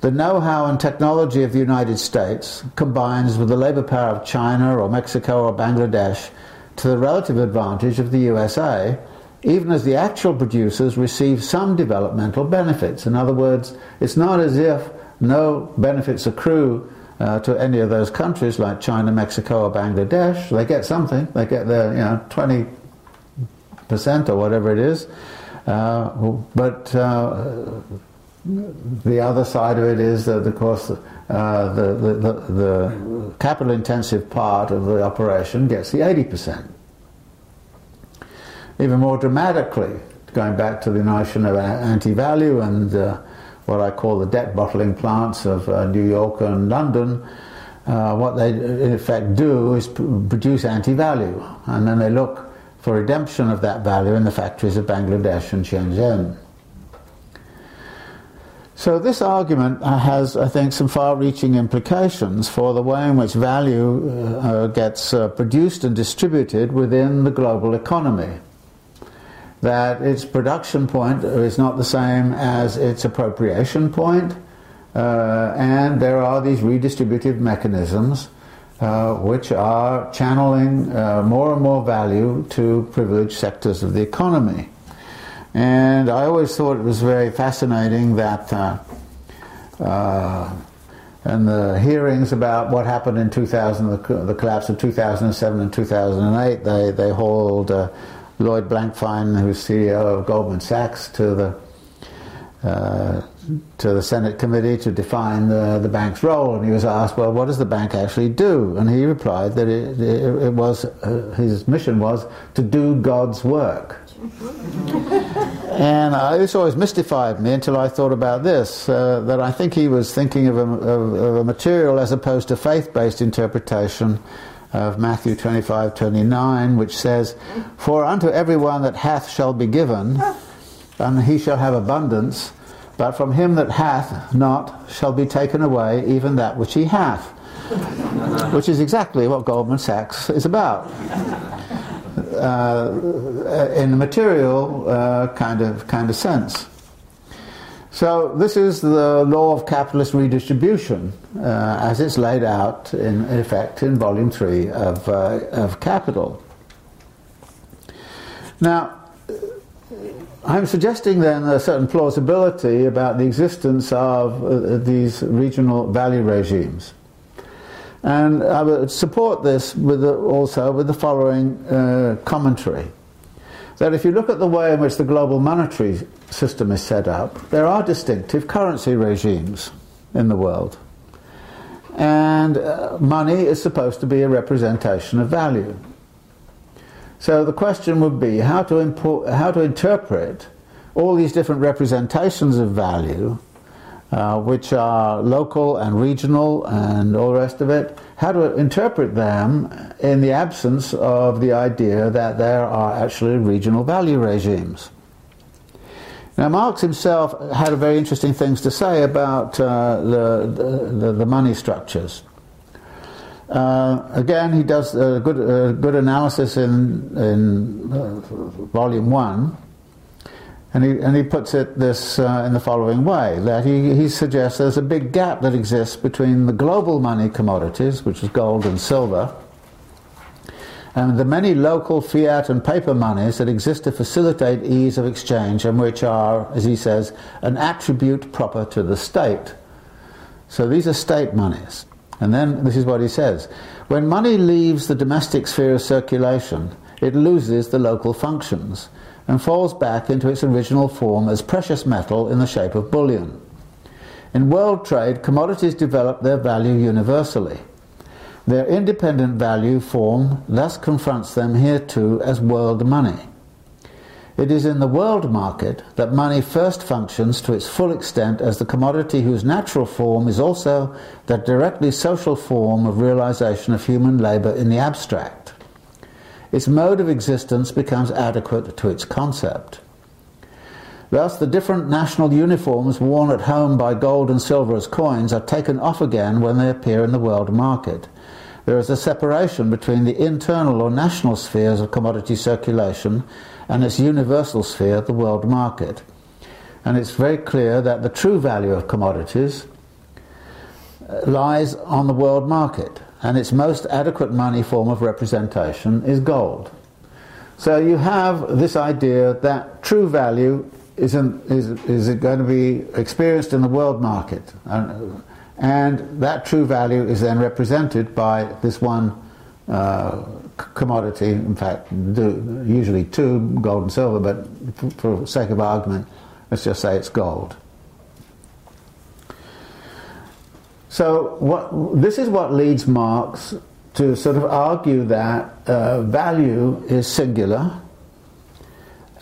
The know how and technology of the United States combines with the labor power of China or Mexico or Bangladesh to the relative advantage of the USA, even as the actual producers receive some developmental benefits. In other words, it's not as if no benefits accrue uh, to any of those countries like China, Mexico, or Bangladesh. They get something, they get their you know, 20% or whatever it is. Uh, but uh, the other side of it is that, of course, uh, the, the, the, the capital intensive part of the operation gets the 80%. Even more dramatically, going back to the notion of anti value and uh, what I call the debt bottling plants of uh, New York and London, uh, what they in effect do is produce anti value, and then they look for redemption of that value in the factories of Bangladesh and Shenzhen. So this argument uh, has, I think, some far-reaching implications for the way in which value uh, uh, gets uh, produced and distributed within the global economy. That its production point is not the same as its appropriation point, uh, and there are these redistributive mechanisms uh, which are channeling more and more value to privileged sectors of the economy. And I always thought it was very fascinating that uh, uh, in the hearings about what happened in 2000, the, the, collapse of 2007 and 2008, they, they hauled uh, Lloyd Blankfein, who's CEO of Goldman Sachs, to the uh, to the Senate committee to define the, the bank's role, and he was asked, "Well, what does the bank actually do?" And he replied that it, it, it was uh, his mission was to do God's work and uh, this always mystified me until I thought about this uh, that I think he was thinking of a, of, of a material as opposed to faith based interpretation of Matthew 25 29, which says, For unto everyone that hath shall be given, and he shall have abundance, but from him that hath not shall be taken away even that which he hath. which is exactly what Goldman Sachs is about uh, in a material uh, kind of kind of sense. So this is the law of capitalist redistribution uh, as it's laid out in, in, effect in volume three of, uh, of Capital. Now, I'm suggesting then a certain plausibility about the existence of uh, these regional value regimes. And I would support this with the, also with the following uh, commentary. That if you look at the way in which the global monetary system is set up, there are distinctive currency regimes in the world. And uh, money is supposed to be a representation of value. So the question would be how to, how to interpret all these different representations of value uh, which are local and regional and all the rest of it, how to interpret them in the absence of the idea that there are actually regional value regimes. Now, Marx himself had very interesting things to say about uh, the, the, the, money structures. Uh, again, he does a good, good analysis in, in uh, volume one. And he, and he puts it this uh, in the following way that he, he suggests there's a big gap that exists between the global money commodities, which is gold and silver, and the many local fiat and paper monies that exist to facilitate ease of exchange and which are, as he says, an attribute proper to the state. So these are state monies. And then this is what he says when money leaves the domestic sphere of circulation, it loses the local functions and falls back into its original form as precious metal in the shape of bullion. In world trade, commodities develop their value universally. Their independent value form thus confronts them here too as world money. It is in the world market that money first functions to its full extent as the commodity whose natural form is also the directly social form of realization of human labor in the abstract. Its mode of existence becomes adequate to its concept. Thus, the different national uniforms worn at home by gold and silver as coins are taken off again when they appear in the world market. There is a separation between the internal or national spheres of commodity circulation and its universal sphere, the world market. And it's very clear that the true value of commodities uh, lies on the world market, and its most adequate money form of representation is gold. So you have this idea that true value is, in, is, is going to be experienced in the world market? And, and that true value is then represented by this one uh, commodity, in fact, do, usually two, gold and silver, but for, sake of argument, let's just say it's gold. So what, this is what leads Marx to sort of argue that uh, value is singular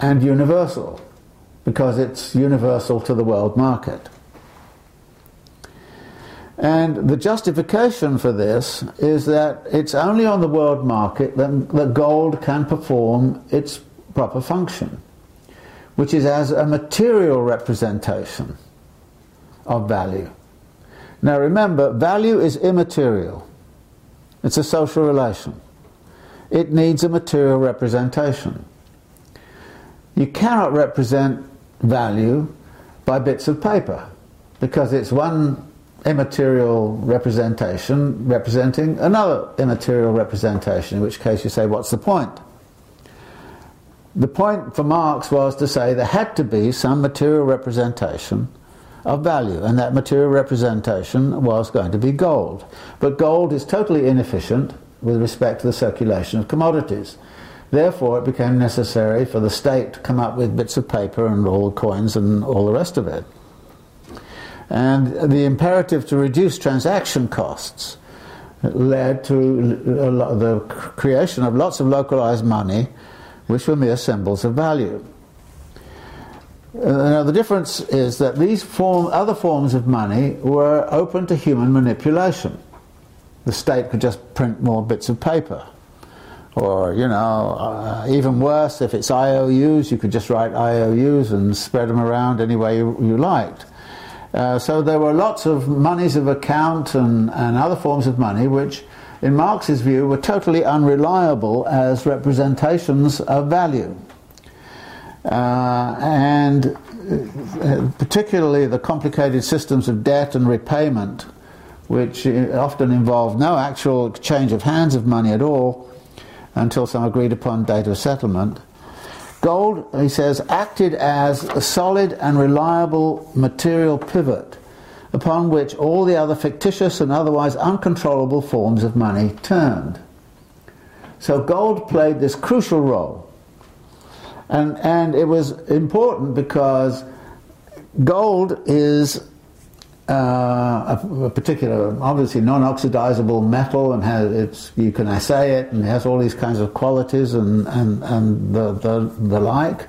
and universal because it's universal to the world market. And the justification for this is that it's only on the world market that, that gold can perform its proper function, which is as a material representation of value. Now remember, value is immaterial. It's a social relation. It needs a material representation. You cannot represent value by bits of paper because it's one immaterial representation representing another immaterial representation, in which case you say, what's the point? The point for Marx was to say there had to be some material representation of value, and that material representation was going to be gold. But gold is totally inefficient with respect to the circulation of commodities. Therefore, it became necessary for the state to come up with bits of paper and all coins and all the rest of it. And the imperative to reduce transaction costs led to the creation of lots of localized money, which were mere symbols of value. Uh, now, the difference is that these form, other forms of money were open to human manipulation. The state could just print more bits of paper or you know, uh, even worse, if it's IOUs, you could just write IOUs and spread them around any way you, you liked. Uh, so there were lots of monies of account and, and other forms of money which, in Marx's view, were totally unreliable as representations of value. Uh, and uh, particularly the complicated systems of debt and repayment, which uh, often involved no actual exchange of hands of money at all, until some agreed upon date of settlement. Gold, he says, acted as a solid and reliable material pivot upon which all the other fictitious and otherwise uncontrollable forms of money turned. So gold played this crucial role. And, and it was important because gold is uh, a, a, particular, obviously non-oxidizable metal, and has it's you can assay it, and it has all these kinds of qualities and and, and the, the the like.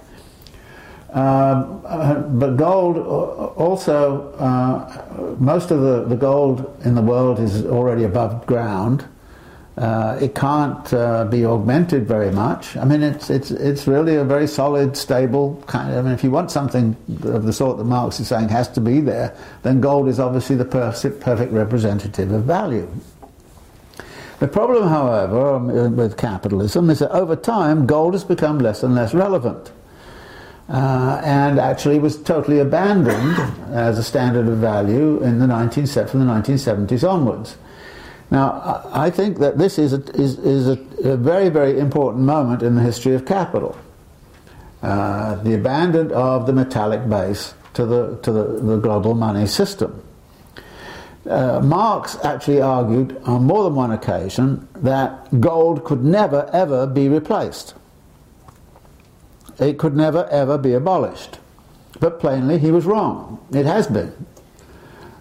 Um, uh, but gold also, uh, most of the, the gold in the world is already above ground. Uh, it can't uh, be augmented very much. I mean, it's, it's, it's really a very solid, stable kind of. I mean, if you want something of the sort that Marx is saying has to be there, then gold is obviously the perfect, perfect representative of value. The problem, however, um, with capitalism is that over time gold has become less and less relevant. Uh, and actually was totally abandoned as a standard of value in the 19, from the 1970s onwards. Now, I think that this is a, is, is a, a very, very important moment in the history of capital. Uh, the abandon of the metallic base to the, to the, the global money system. Uh, Marx actually argued on more than one occasion that gold could never ever be replaced. It could never ever be abolished. But plainly he was wrong. It has been.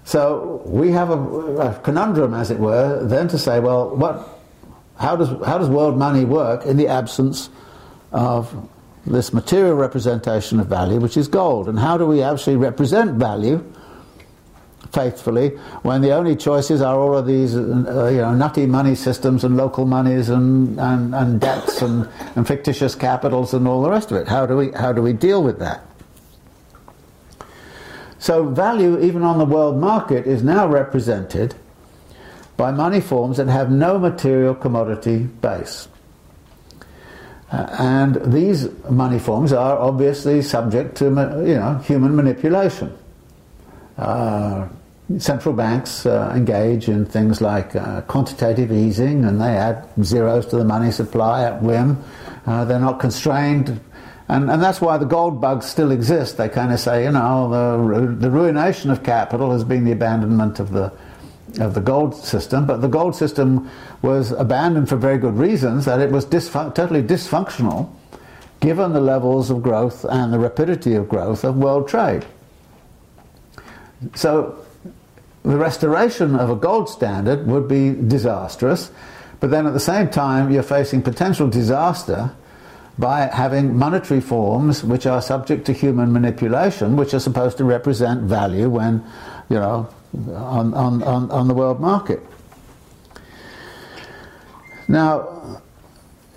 So we have a, a, conundrum, as it were, then to say, well, what, how, does, how does world money work in the absence of this material representation of value, which is gold. And how do we actually represent value faithfully when the only choices are all of these uh, you know, nutty money systems and local monies and, and, and debts and, and fictitious capitals and all the rest of it? How do we, how do we deal with that? So value, even on the world market, is now represented by money forms that have no material commodity base. Uh, and these money forms are obviously subject to you know, human manipulation. Uh, central banks uh, engage in things like uh, quantitative easing and they add zeros to the money supply at whim. Uh, they're not constrained. And, and that's why the gold bugs still exist. They kind of say, you know, the, the ruination of capital has been the abandonment of the, of the gold system, but the gold system was abandoned for very good reasons, that it was dysfun- totally dysfunctional given the levels of growth and the rapidity of growth of world trade. So the restoration of a gold standard would be disastrous, but then at the same time you're facing potential disaster by having monetary forms which are subject to human manipulation, which are supposed to represent value when, you know, on, on, on, on the world market. Now,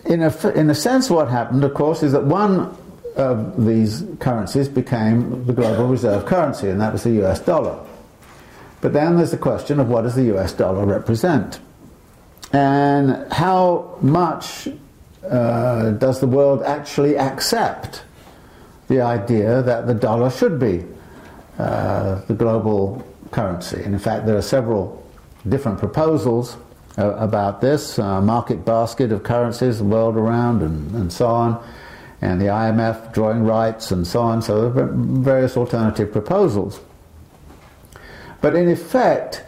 in a, in a sense, what happened, of course, is that one of these currencies became the global reserve currency, and that was the US dollar. But then there's the question of what does the US dollar represent? And how much uh, does the world actually accept the idea that the dollar should be uh, the global currency. And in fact, there are several different proposals uh, about this uh, market basket of currencies the world around, and, and so on, and the IMF drawing rights, and so on. So there are various alternative proposals. But in effect,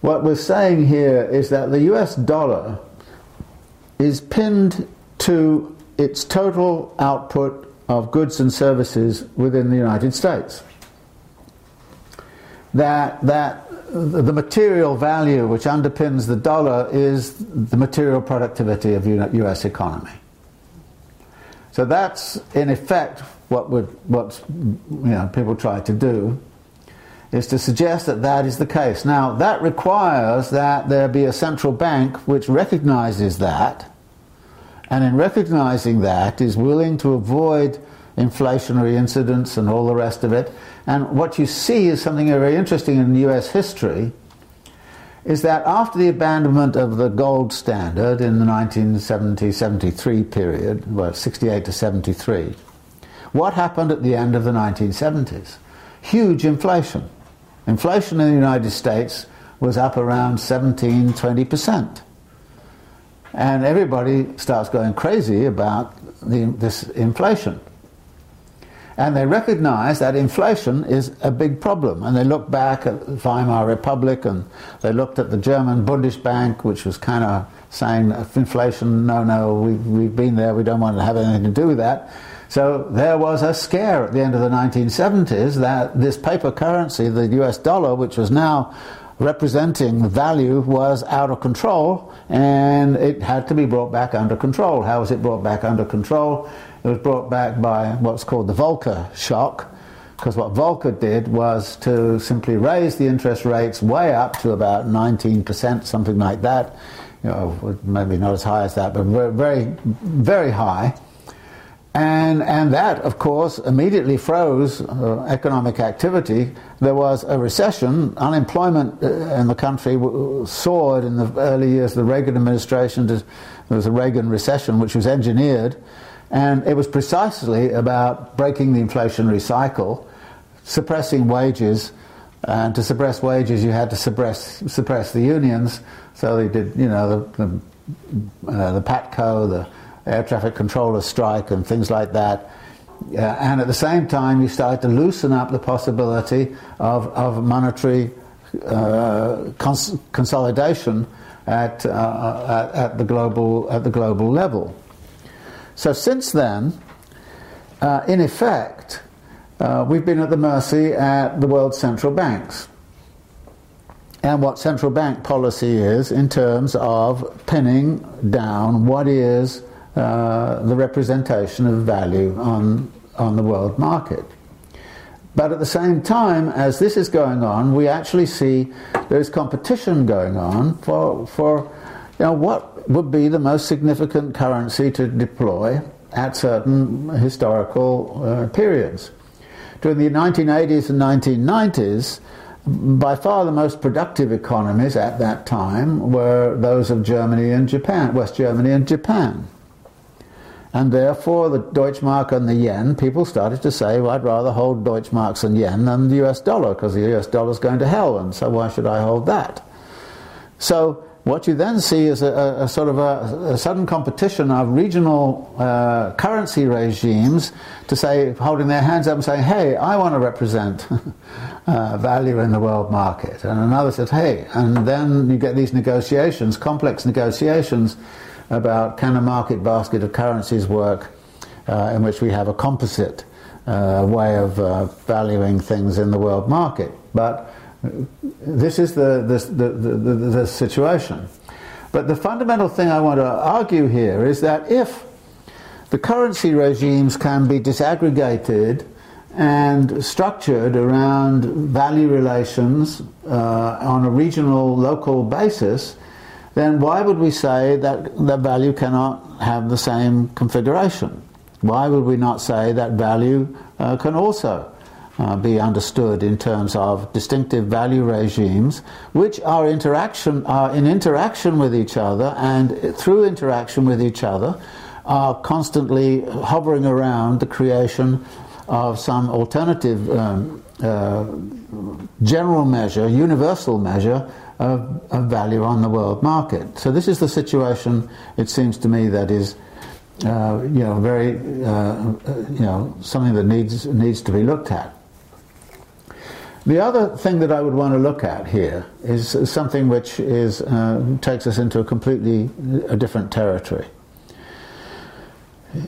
what we're saying here is that the US dollar is pinned to its total output of goods and services within the United States that, that the material value which underpins the dollar is the material productivity of the U.S. economy. So that's in effect what what you know people try to do is to suggest that that is the case. Now that requires that there be a central bank which recognizes that, and in recognizing that is willing to avoid inflationary incidents and all the rest of it, and what you see is something very interesting in US history is that after the abandonment of the gold standard in the 1970-73 period, well, 68 to 73, what happened at the end of the 1970s? Huge inflation. Inflation in the United States was up around 17, 20%. And everybody starts going crazy about the, this inflation. And they recognize that inflation is a big problem. And they look back at the Weimar Republic and they looked at the German Bundesbank, which was kind of saying inflation, no, no, we, we've been there, we don't want to have anything to do with that. So there was a scare at the end of the 1970s that this paper currency, the US dollar, which was now representing value, was out of control and it had to be brought back under control. How was it brought back under control? It was brought back by what's called the Volcker shock, because what Volcker did was to simply raise the interest rates way up to about 19%, something like that. You know, maybe not as high as that, but very, very high. And, and that, of course, immediately froze uh, economic activity. There was a recession. Unemployment uh, in the country soared in the early years of the Reagan administration. There was a Reagan recession, which was engineered. And it was precisely about breaking the inflationary cycle, suppressing wages, and to suppress wages you had to suppress, suppress the unions. So they did, you know, the, the, uh, the PATCO, the air traffic controller strike, and things like that. Uh, and at the same time, you started to loosen up the possibility of, of monetary uh, cons- consolidation at, uh, at, at, the global, at the global level. So since then, uh, in effect, uh, we've been at the mercy at the world's central banks and what central bank policy is in terms of pinning down what is uh, the representation of value on, on the world market. But at the same time, as this is going on, we actually see there's competition going on for, for you know, what would be the most significant currency to deploy at certain historical uh, periods. During the 1980s and 1990s, by far the most productive economies at that time were those of Germany and Japan, West Germany and Japan. And therefore, the Deutschmark and the yen, people started to say, well, I'd rather hold Deutschmarks and yen than the US dollar, because the US dollar is going to hell, and so why should I hold that? So, what you then see is a, a, a sort of a, a, sudden competition of regional uh, currency regimes to say, holding their hands up and saying, hey, I want to represent uh, value in the world market. And another says, hey, and then you get these negotiations, complex negotiations about can a market basket of currencies work uh, in which we have a composite uh, way of uh, valuing things in the world market. But this is the, the, the, the, the situation. But the fundamental thing I want to argue here is that if the currency regimes can be disaggregated and structured around value relations uh, on a regional, local basis, then why would we say that the value cannot have the same configuration? Why would we not say that value uh, can also uh, be understood in terms of distinctive value regimes, which are interaction are in interaction with each other, and through interaction with each other, are constantly hovering around the creation of some alternative um, uh, general measure, universal measure of, of, value on the world market. So this is the situation. It seems to me that is, uh, you know, very, uh, you know, something that needs needs to be looked at. The other thing that I would want to look at here is something which is, uh, takes us into a completely a different territory.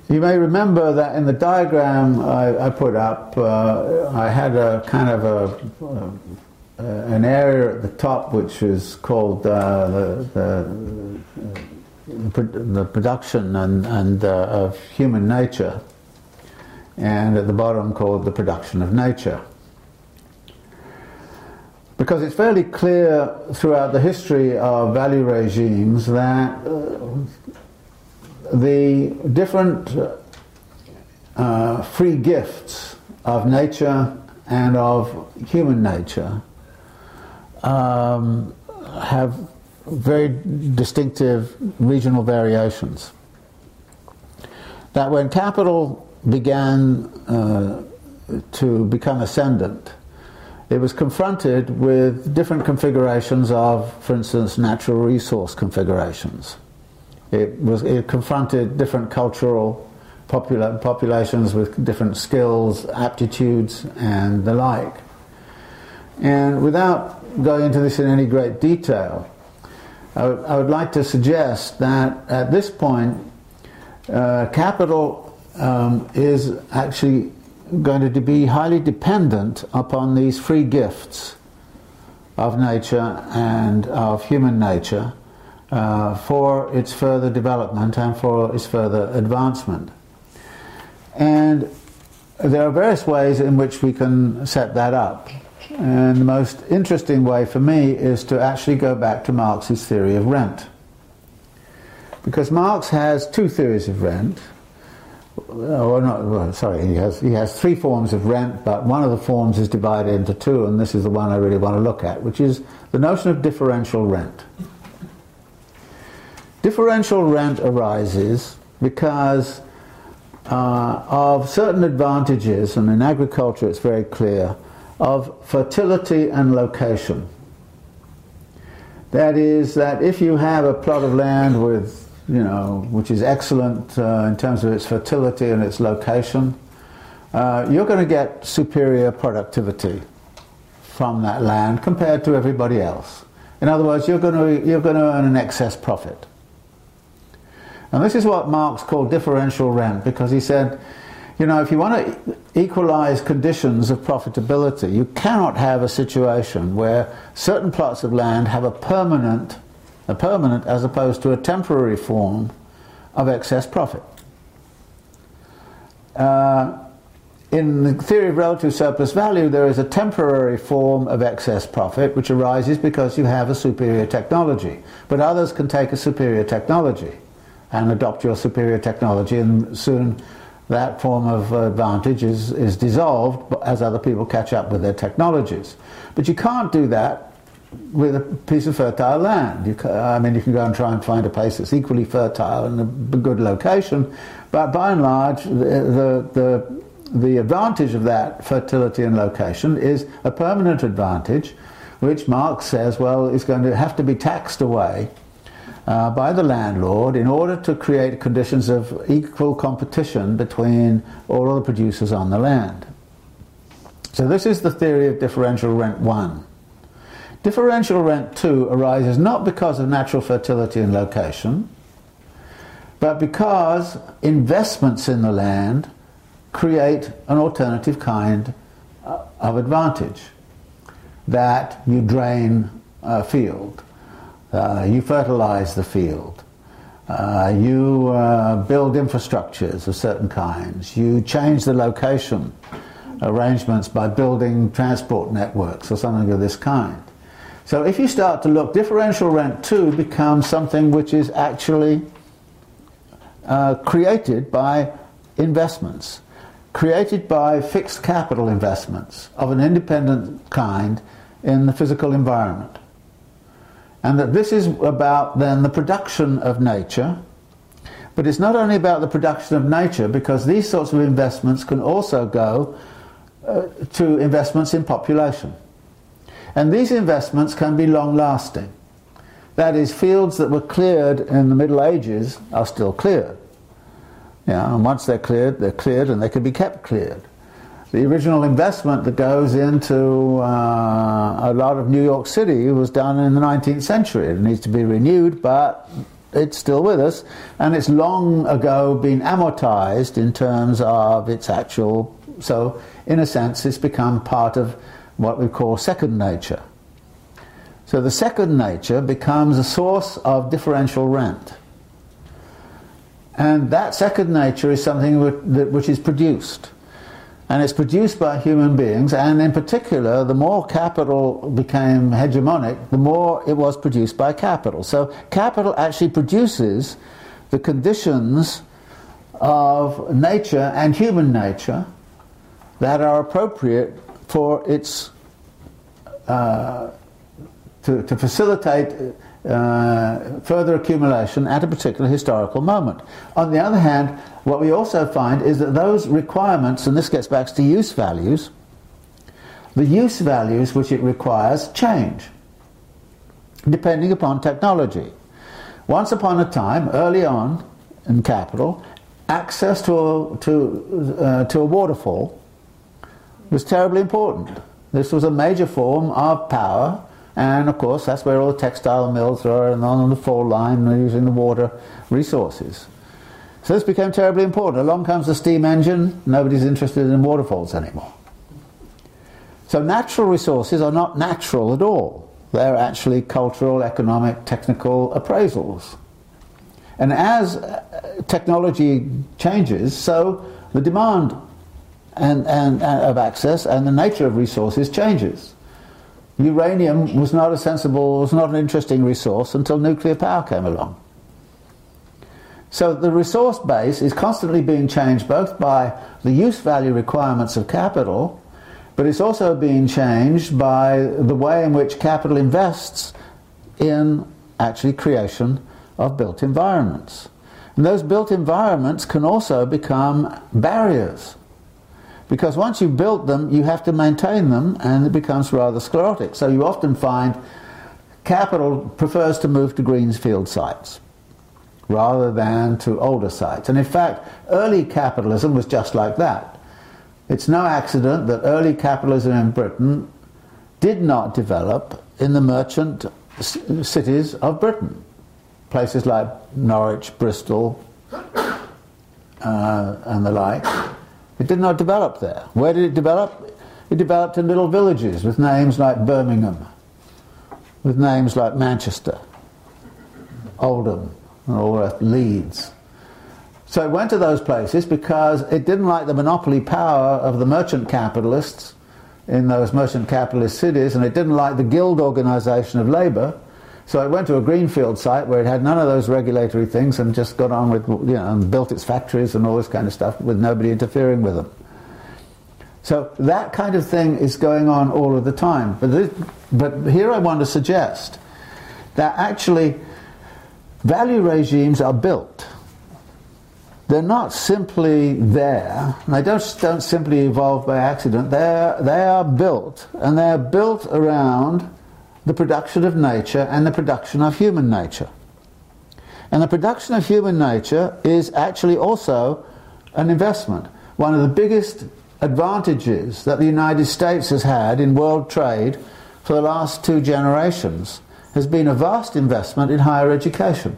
You may remember that in the diagram I, I put up, uh, I had a kind of a, uh, an area at the top which is called uh, the, the, the, production and, and uh, of human nature, and at the bottom called the production of nature. Because it's fairly clear throughout the history of value regimes that uh, the different uh, free gifts of nature and of human nature um, have very distinctive regional variations. That when capital began uh, to become ascendant, it was confronted with different configurations of, for instance, natural resource configurations. It, was, it confronted different cultural popula- populations with different skills, aptitudes, and the like. And without going into this in any great detail, I, w- I would like to suggest that at this point, uh, capital um, is actually going to be highly dependent upon these free gifts of nature and of human nature uh, for its further development and for its further advancement. And there are various ways in which we can set that up. And the most interesting way for me is to actually go back to Marx's theory of rent. Because Marx has two theories of rent or not, well, sorry, he has, he has three forms of rent, but one of the forms is divided into two, and this is the one I really want to look at, which is the notion of differential rent. Differential rent arises because uh, of certain advantages, and in agriculture it's very clear, of fertility and location. That is, that if you have a plot of land with you know, which is excellent uh, in terms of its fertility and its location, uh, you're going to get superior productivity from that land compared to everybody else. In other words, you're going to, you're going to earn an excess profit. And this is what Marx called differential rent because he said, you know, if you want to equalize conditions of profitability, you cannot have a situation where certain plots of land have a permanent a permanent as opposed to a temporary form of excess profit. Uh, in the theory of relative surplus value, there is a temporary form of excess profit which arises because you have a superior technology. But others can take a superior technology and adopt your superior technology, and soon that form of advantage is, is dissolved as other people catch up with their technologies. But you can't do that with a piece of fertile land. Can, I mean, you can go and try and find a place that's equally fertile and a good location, but by and large, the, the, the the advantage of that fertility and location is a permanent advantage, which Marx says, well, is going to have to be taxed away uh, by the landlord in order to create conditions of equal competition between all of the producers on the land. So this is the theory of differential rent 1. Differential rent 2 arises not because of natural fertility and location, but because investments in the land create an alternative kind uh, of advantage. That you drain a field, uh, you fertilize the field, uh, you uh, build infrastructures of certain kinds, you change the location arrangements by building transport networks or something of this kind. So if you start to look, differential rent 2 becomes something which is actually uh, created by investments created by fixed capital investments of an independent kind in the physical environment. And that this is about then the production of nature, but it's not only about the production of nature because these sorts of investments can also go uh, to investments in population. And these investments can be long lasting. That is, fields that were cleared in the Middle Ages are still cleared. Yeah, and once they're cleared, they're cleared and they can be kept cleared. The original investment that goes into uh, a lot of New York City was done in the 19th century. It needs to be renewed, but it's still with us, and it's long ago been amortized in terms of its actual. So, in a sense, it's become part of what we call second nature. So, the second nature becomes a source of differential rent. And that second nature is something which is produced. And it's produced by human beings, and in particular, the more capital became hegemonic, the more it was produced by capital. So, capital actually produces the conditions of nature and human nature that are appropriate for its uh, to, to facilitate uh, further accumulation at a particular historical moment. On the other hand, what we also find is that those requirements, and this gets back to use values, the use values which it requires change depending upon technology. Once upon a time, early on in capital, access to a, to, uh, to a waterfall was terribly important. This was a major form of power and of course, that's where all the textile mills are, and on the fall line, using the water resources. So this became terribly important. Along comes the steam engine, nobody's interested in waterfalls anymore. So natural resources are not natural at all. They're actually cultural, economic, technical appraisals. And as uh, technology changes, so the demand and, and, and of access and the nature of resources changes uranium was not a sensible, was not an interesting resource until nuclear power came along. So the resource base is constantly being changed both by the use value requirements of capital, but it's also being changed by the way in which capital invests in actually creation of built environments. And those built environments can also become barriers because once you've built them, you have to maintain them, and it becomes rather sclerotic. So you often find capital prefers to move to greenfield sites rather than to older sites. And in fact, early capitalism was just like that. It's no accident that early capitalism in Britain did not develop in the merchant cities of Britain. Places like Norwich, Bristol, uh, and the like it did not develop there. Where did it develop? It developed in little villages with names like Birmingham, with names like Manchester, Oldham, and all that, Leeds. So it went to those places because it didn't like the monopoly power of the merchant capitalists in those merchant capitalist cities, and it didn't like the guild organization of labor. So it went to a greenfield site where it had none of those regulatory things and just got on with, you know, and built its factories and all this kind of stuff with nobody interfering with them. So that kind of thing is going on all of the time. But, this, but here I want to suggest that actually value regimes are built they're not simply there. They don't, don't simply evolve by accident. They're, they are built, and they're built around the production of nature and the production of human nature. And the production of human nature is actually also an investment. One of the biggest advantages that the United States has had in world trade for the last two generations has been a vast investment in higher education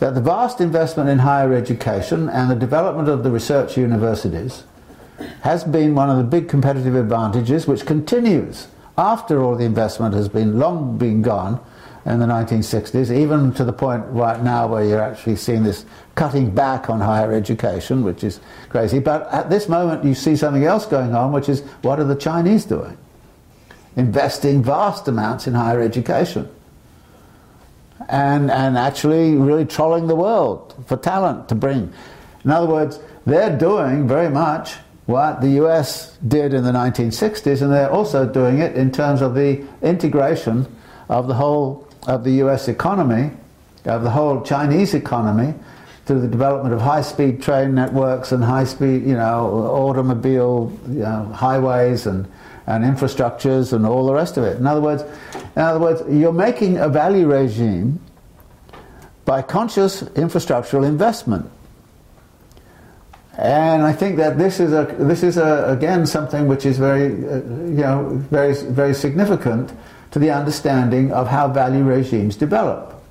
that the vast investment in higher education and the development of the research universities has been one of the big competitive advantages which continues after all the investment has been long been gone in the 1960s, even to the point right now where you're actually seeing this cutting back on higher education, which is crazy. But at this moment, you see something else going on, which is what are the Chinese doing? Investing vast amounts in higher education and, and actually really trolling the world for talent to bring. In other words, they're doing very much what the US did in the 1960s, and they're also doing it in terms of the integration of the whole of the US economy, of the whole Chinese economy, through the development of high-speed train networks and high-speed, you know, automobile you know, highways and and infrastructures and all the rest of it. In other words, in other words, you're making a value regime by conscious infrastructural investment. And I think that this is a, this is a, again something which is very uh, you know very very significant to the understanding of how value regimes develop.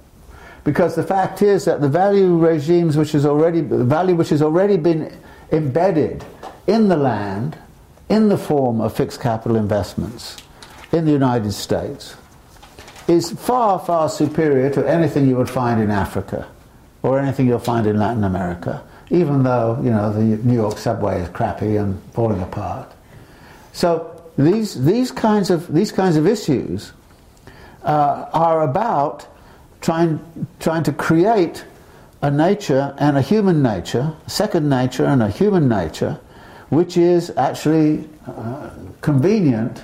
Because the fact is that the value regimes which is already value which has already been embedded in the land in the form of fixed capital investments in the United States is far, far superior to anything you would find in Africa or anything you'll find in Latin America, even though, you know, the New York subway is crappy and falling apart. So these, these, kinds, of, these kinds of issues uh, are about trying, trying to create a nature and a human nature, second nature and a human nature, which is actually uh, convenient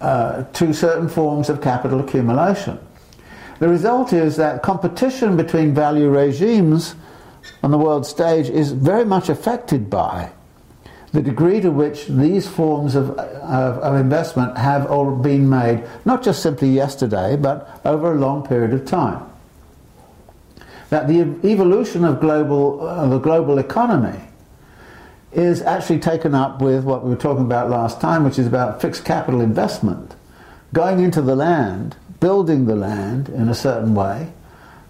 uh, to certain forms of capital accumulation. The result is that competition between value regimes on the world stage is very much affected by the degree to which these forms of, of, of, investment have all been made, not just simply yesterday, but over a long period of time. That the evolution of global, uh, the global economy is actually taken up with what we were talking about last time, which is about fixed capital investment, going into the land, building the land in a certain way,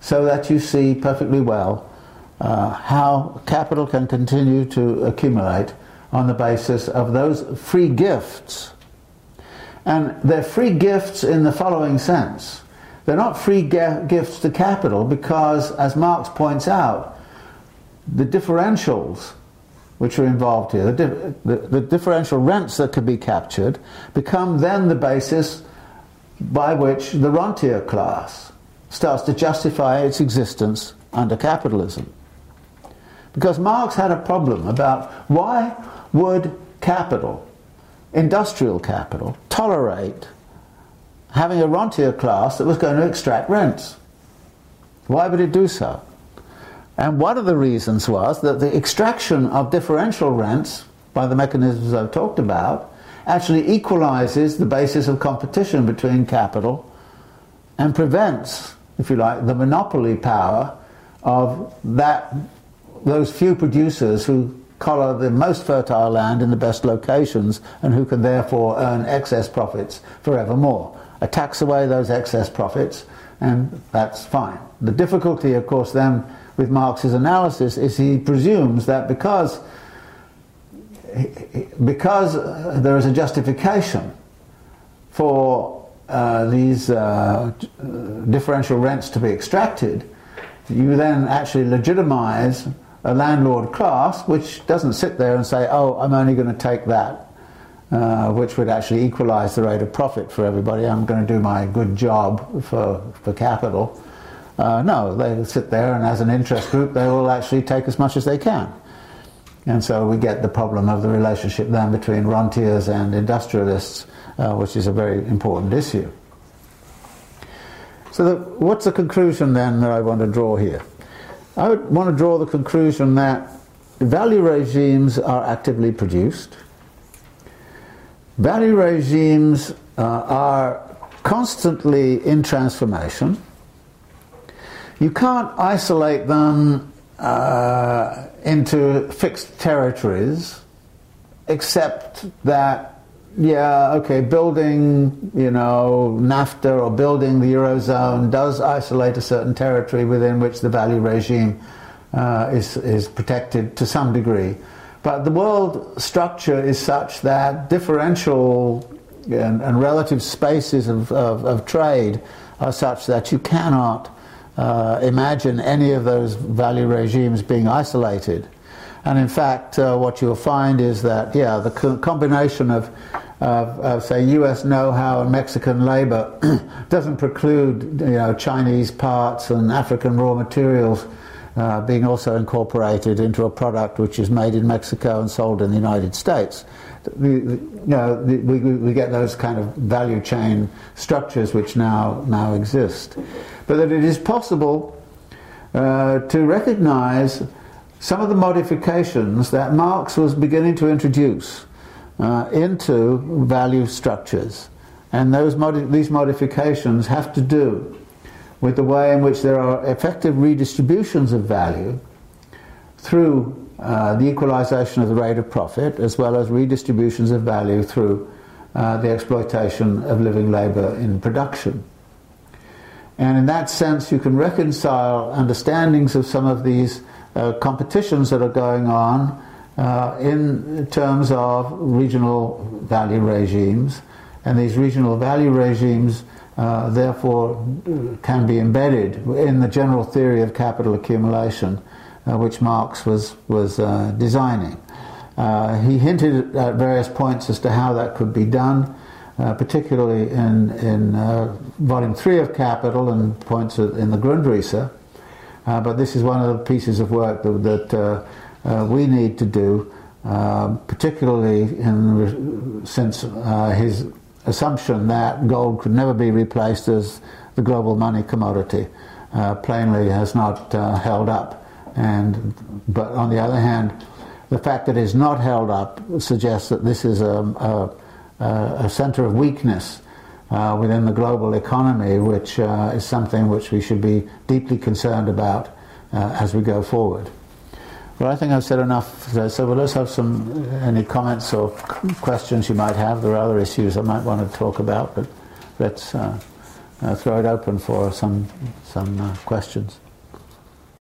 so that you see perfectly well uh, how capital can continue to accumulate on the basis of those free gifts. And they're free gifts in the following sense. They're not free gifts to capital because, as Marx points out, the differentials which are involved here, the, the, the, differential rents that could be captured, become then the basis by which the rentier class starts to justify its existence under capitalism. Because Marx had a problem about why would capital, industrial capital, tolerate having a rentier class that was going to extract rents? Why would it do so? And one of the reasons was that the extraction of differential rents by the mechanisms I've talked about actually equalizes the basis of competition between capital and prevents, if you like, the monopoly power of that those few producers who collar the most fertile land in the best locations and who can therefore earn excess profits forevermore. A tax away those excess profits and that's fine. The difficulty, of course, then with Marx's analysis is he presumes that because because there is a justification for uh, these uh, differential rents to be extracted, you then actually legitimize a landlord class which doesn't sit there and say, oh, I'm only going to take that, uh, which would actually equalize the rate of profit for everybody. I'm going to do my good job for, for capital. Uh, no, they sit there and as an interest group they will actually take as much as they can. And so we get the problem of the relationship then between rentiers and industrialists, uh, which is a very important issue. So the, what's the conclusion then that I want to draw here? I would want to draw the conclusion that value regimes are actively produced. Value regimes uh, are constantly in transformation. You can't isolate them uh, into fixed territories, except that yeah, okay, building, you know, NAFTA or building the Eurozone does isolate a certain territory within which the value regime uh, is, is protected to some degree. But the world structure is such that differential and, and relative spaces of, of, of, trade are such that you cannot uh, imagine any of those value regimes being isolated. And in fact, uh, what you'll find is that, yeah, the co- combination of, of, of, say, US know how and Mexican labor doesn't preclude, you know, Chinese parts and African raw materials uh, being also incorporated into a product which is made in Mexico and sold in the United States. You know, we, we get those kind of value chain structures which now, now exist. But that it is possible uh, to recognize some of the modifications that Marx was beginning to introduce uh, into value structures. And those modi- these modifications have to do with the way in which there are effective redistributions of value through uh, the equalization of the rate of profit, as well as redistributions of value through uh, the exploitation of living labor in production. And in that sense, you can reconcile understandings of some of these uh, competitions that are going on uh, in terms of regional value regimes. And these regional value regimes, uh, therefore, can be embedded in the general theory of capital accumulation, uh, which Marx was, was uh, designing. He hinted at various points as to how that could be done. Uh, particularly in, in uh, volume three of Capital and points in the Grundrisse. Uh, but this is one of the pieces of work that, that uh, uh, we need to do, particularly in, since his assumption that gold could never be replaced as the global money commodity plainly has not held up. And, but on the other hand, the fact that it is not held up suggests that this is a, a, a center of weakness uh, within the global economy, which uh, is something which we should be deeply concerned about uh, as we go forward. Well, I think I've said enough. So well, let's have some uh, any comments or questions you might have. There are other issues I might want to talk about, but let's uh, uh, throw it open for some some questions.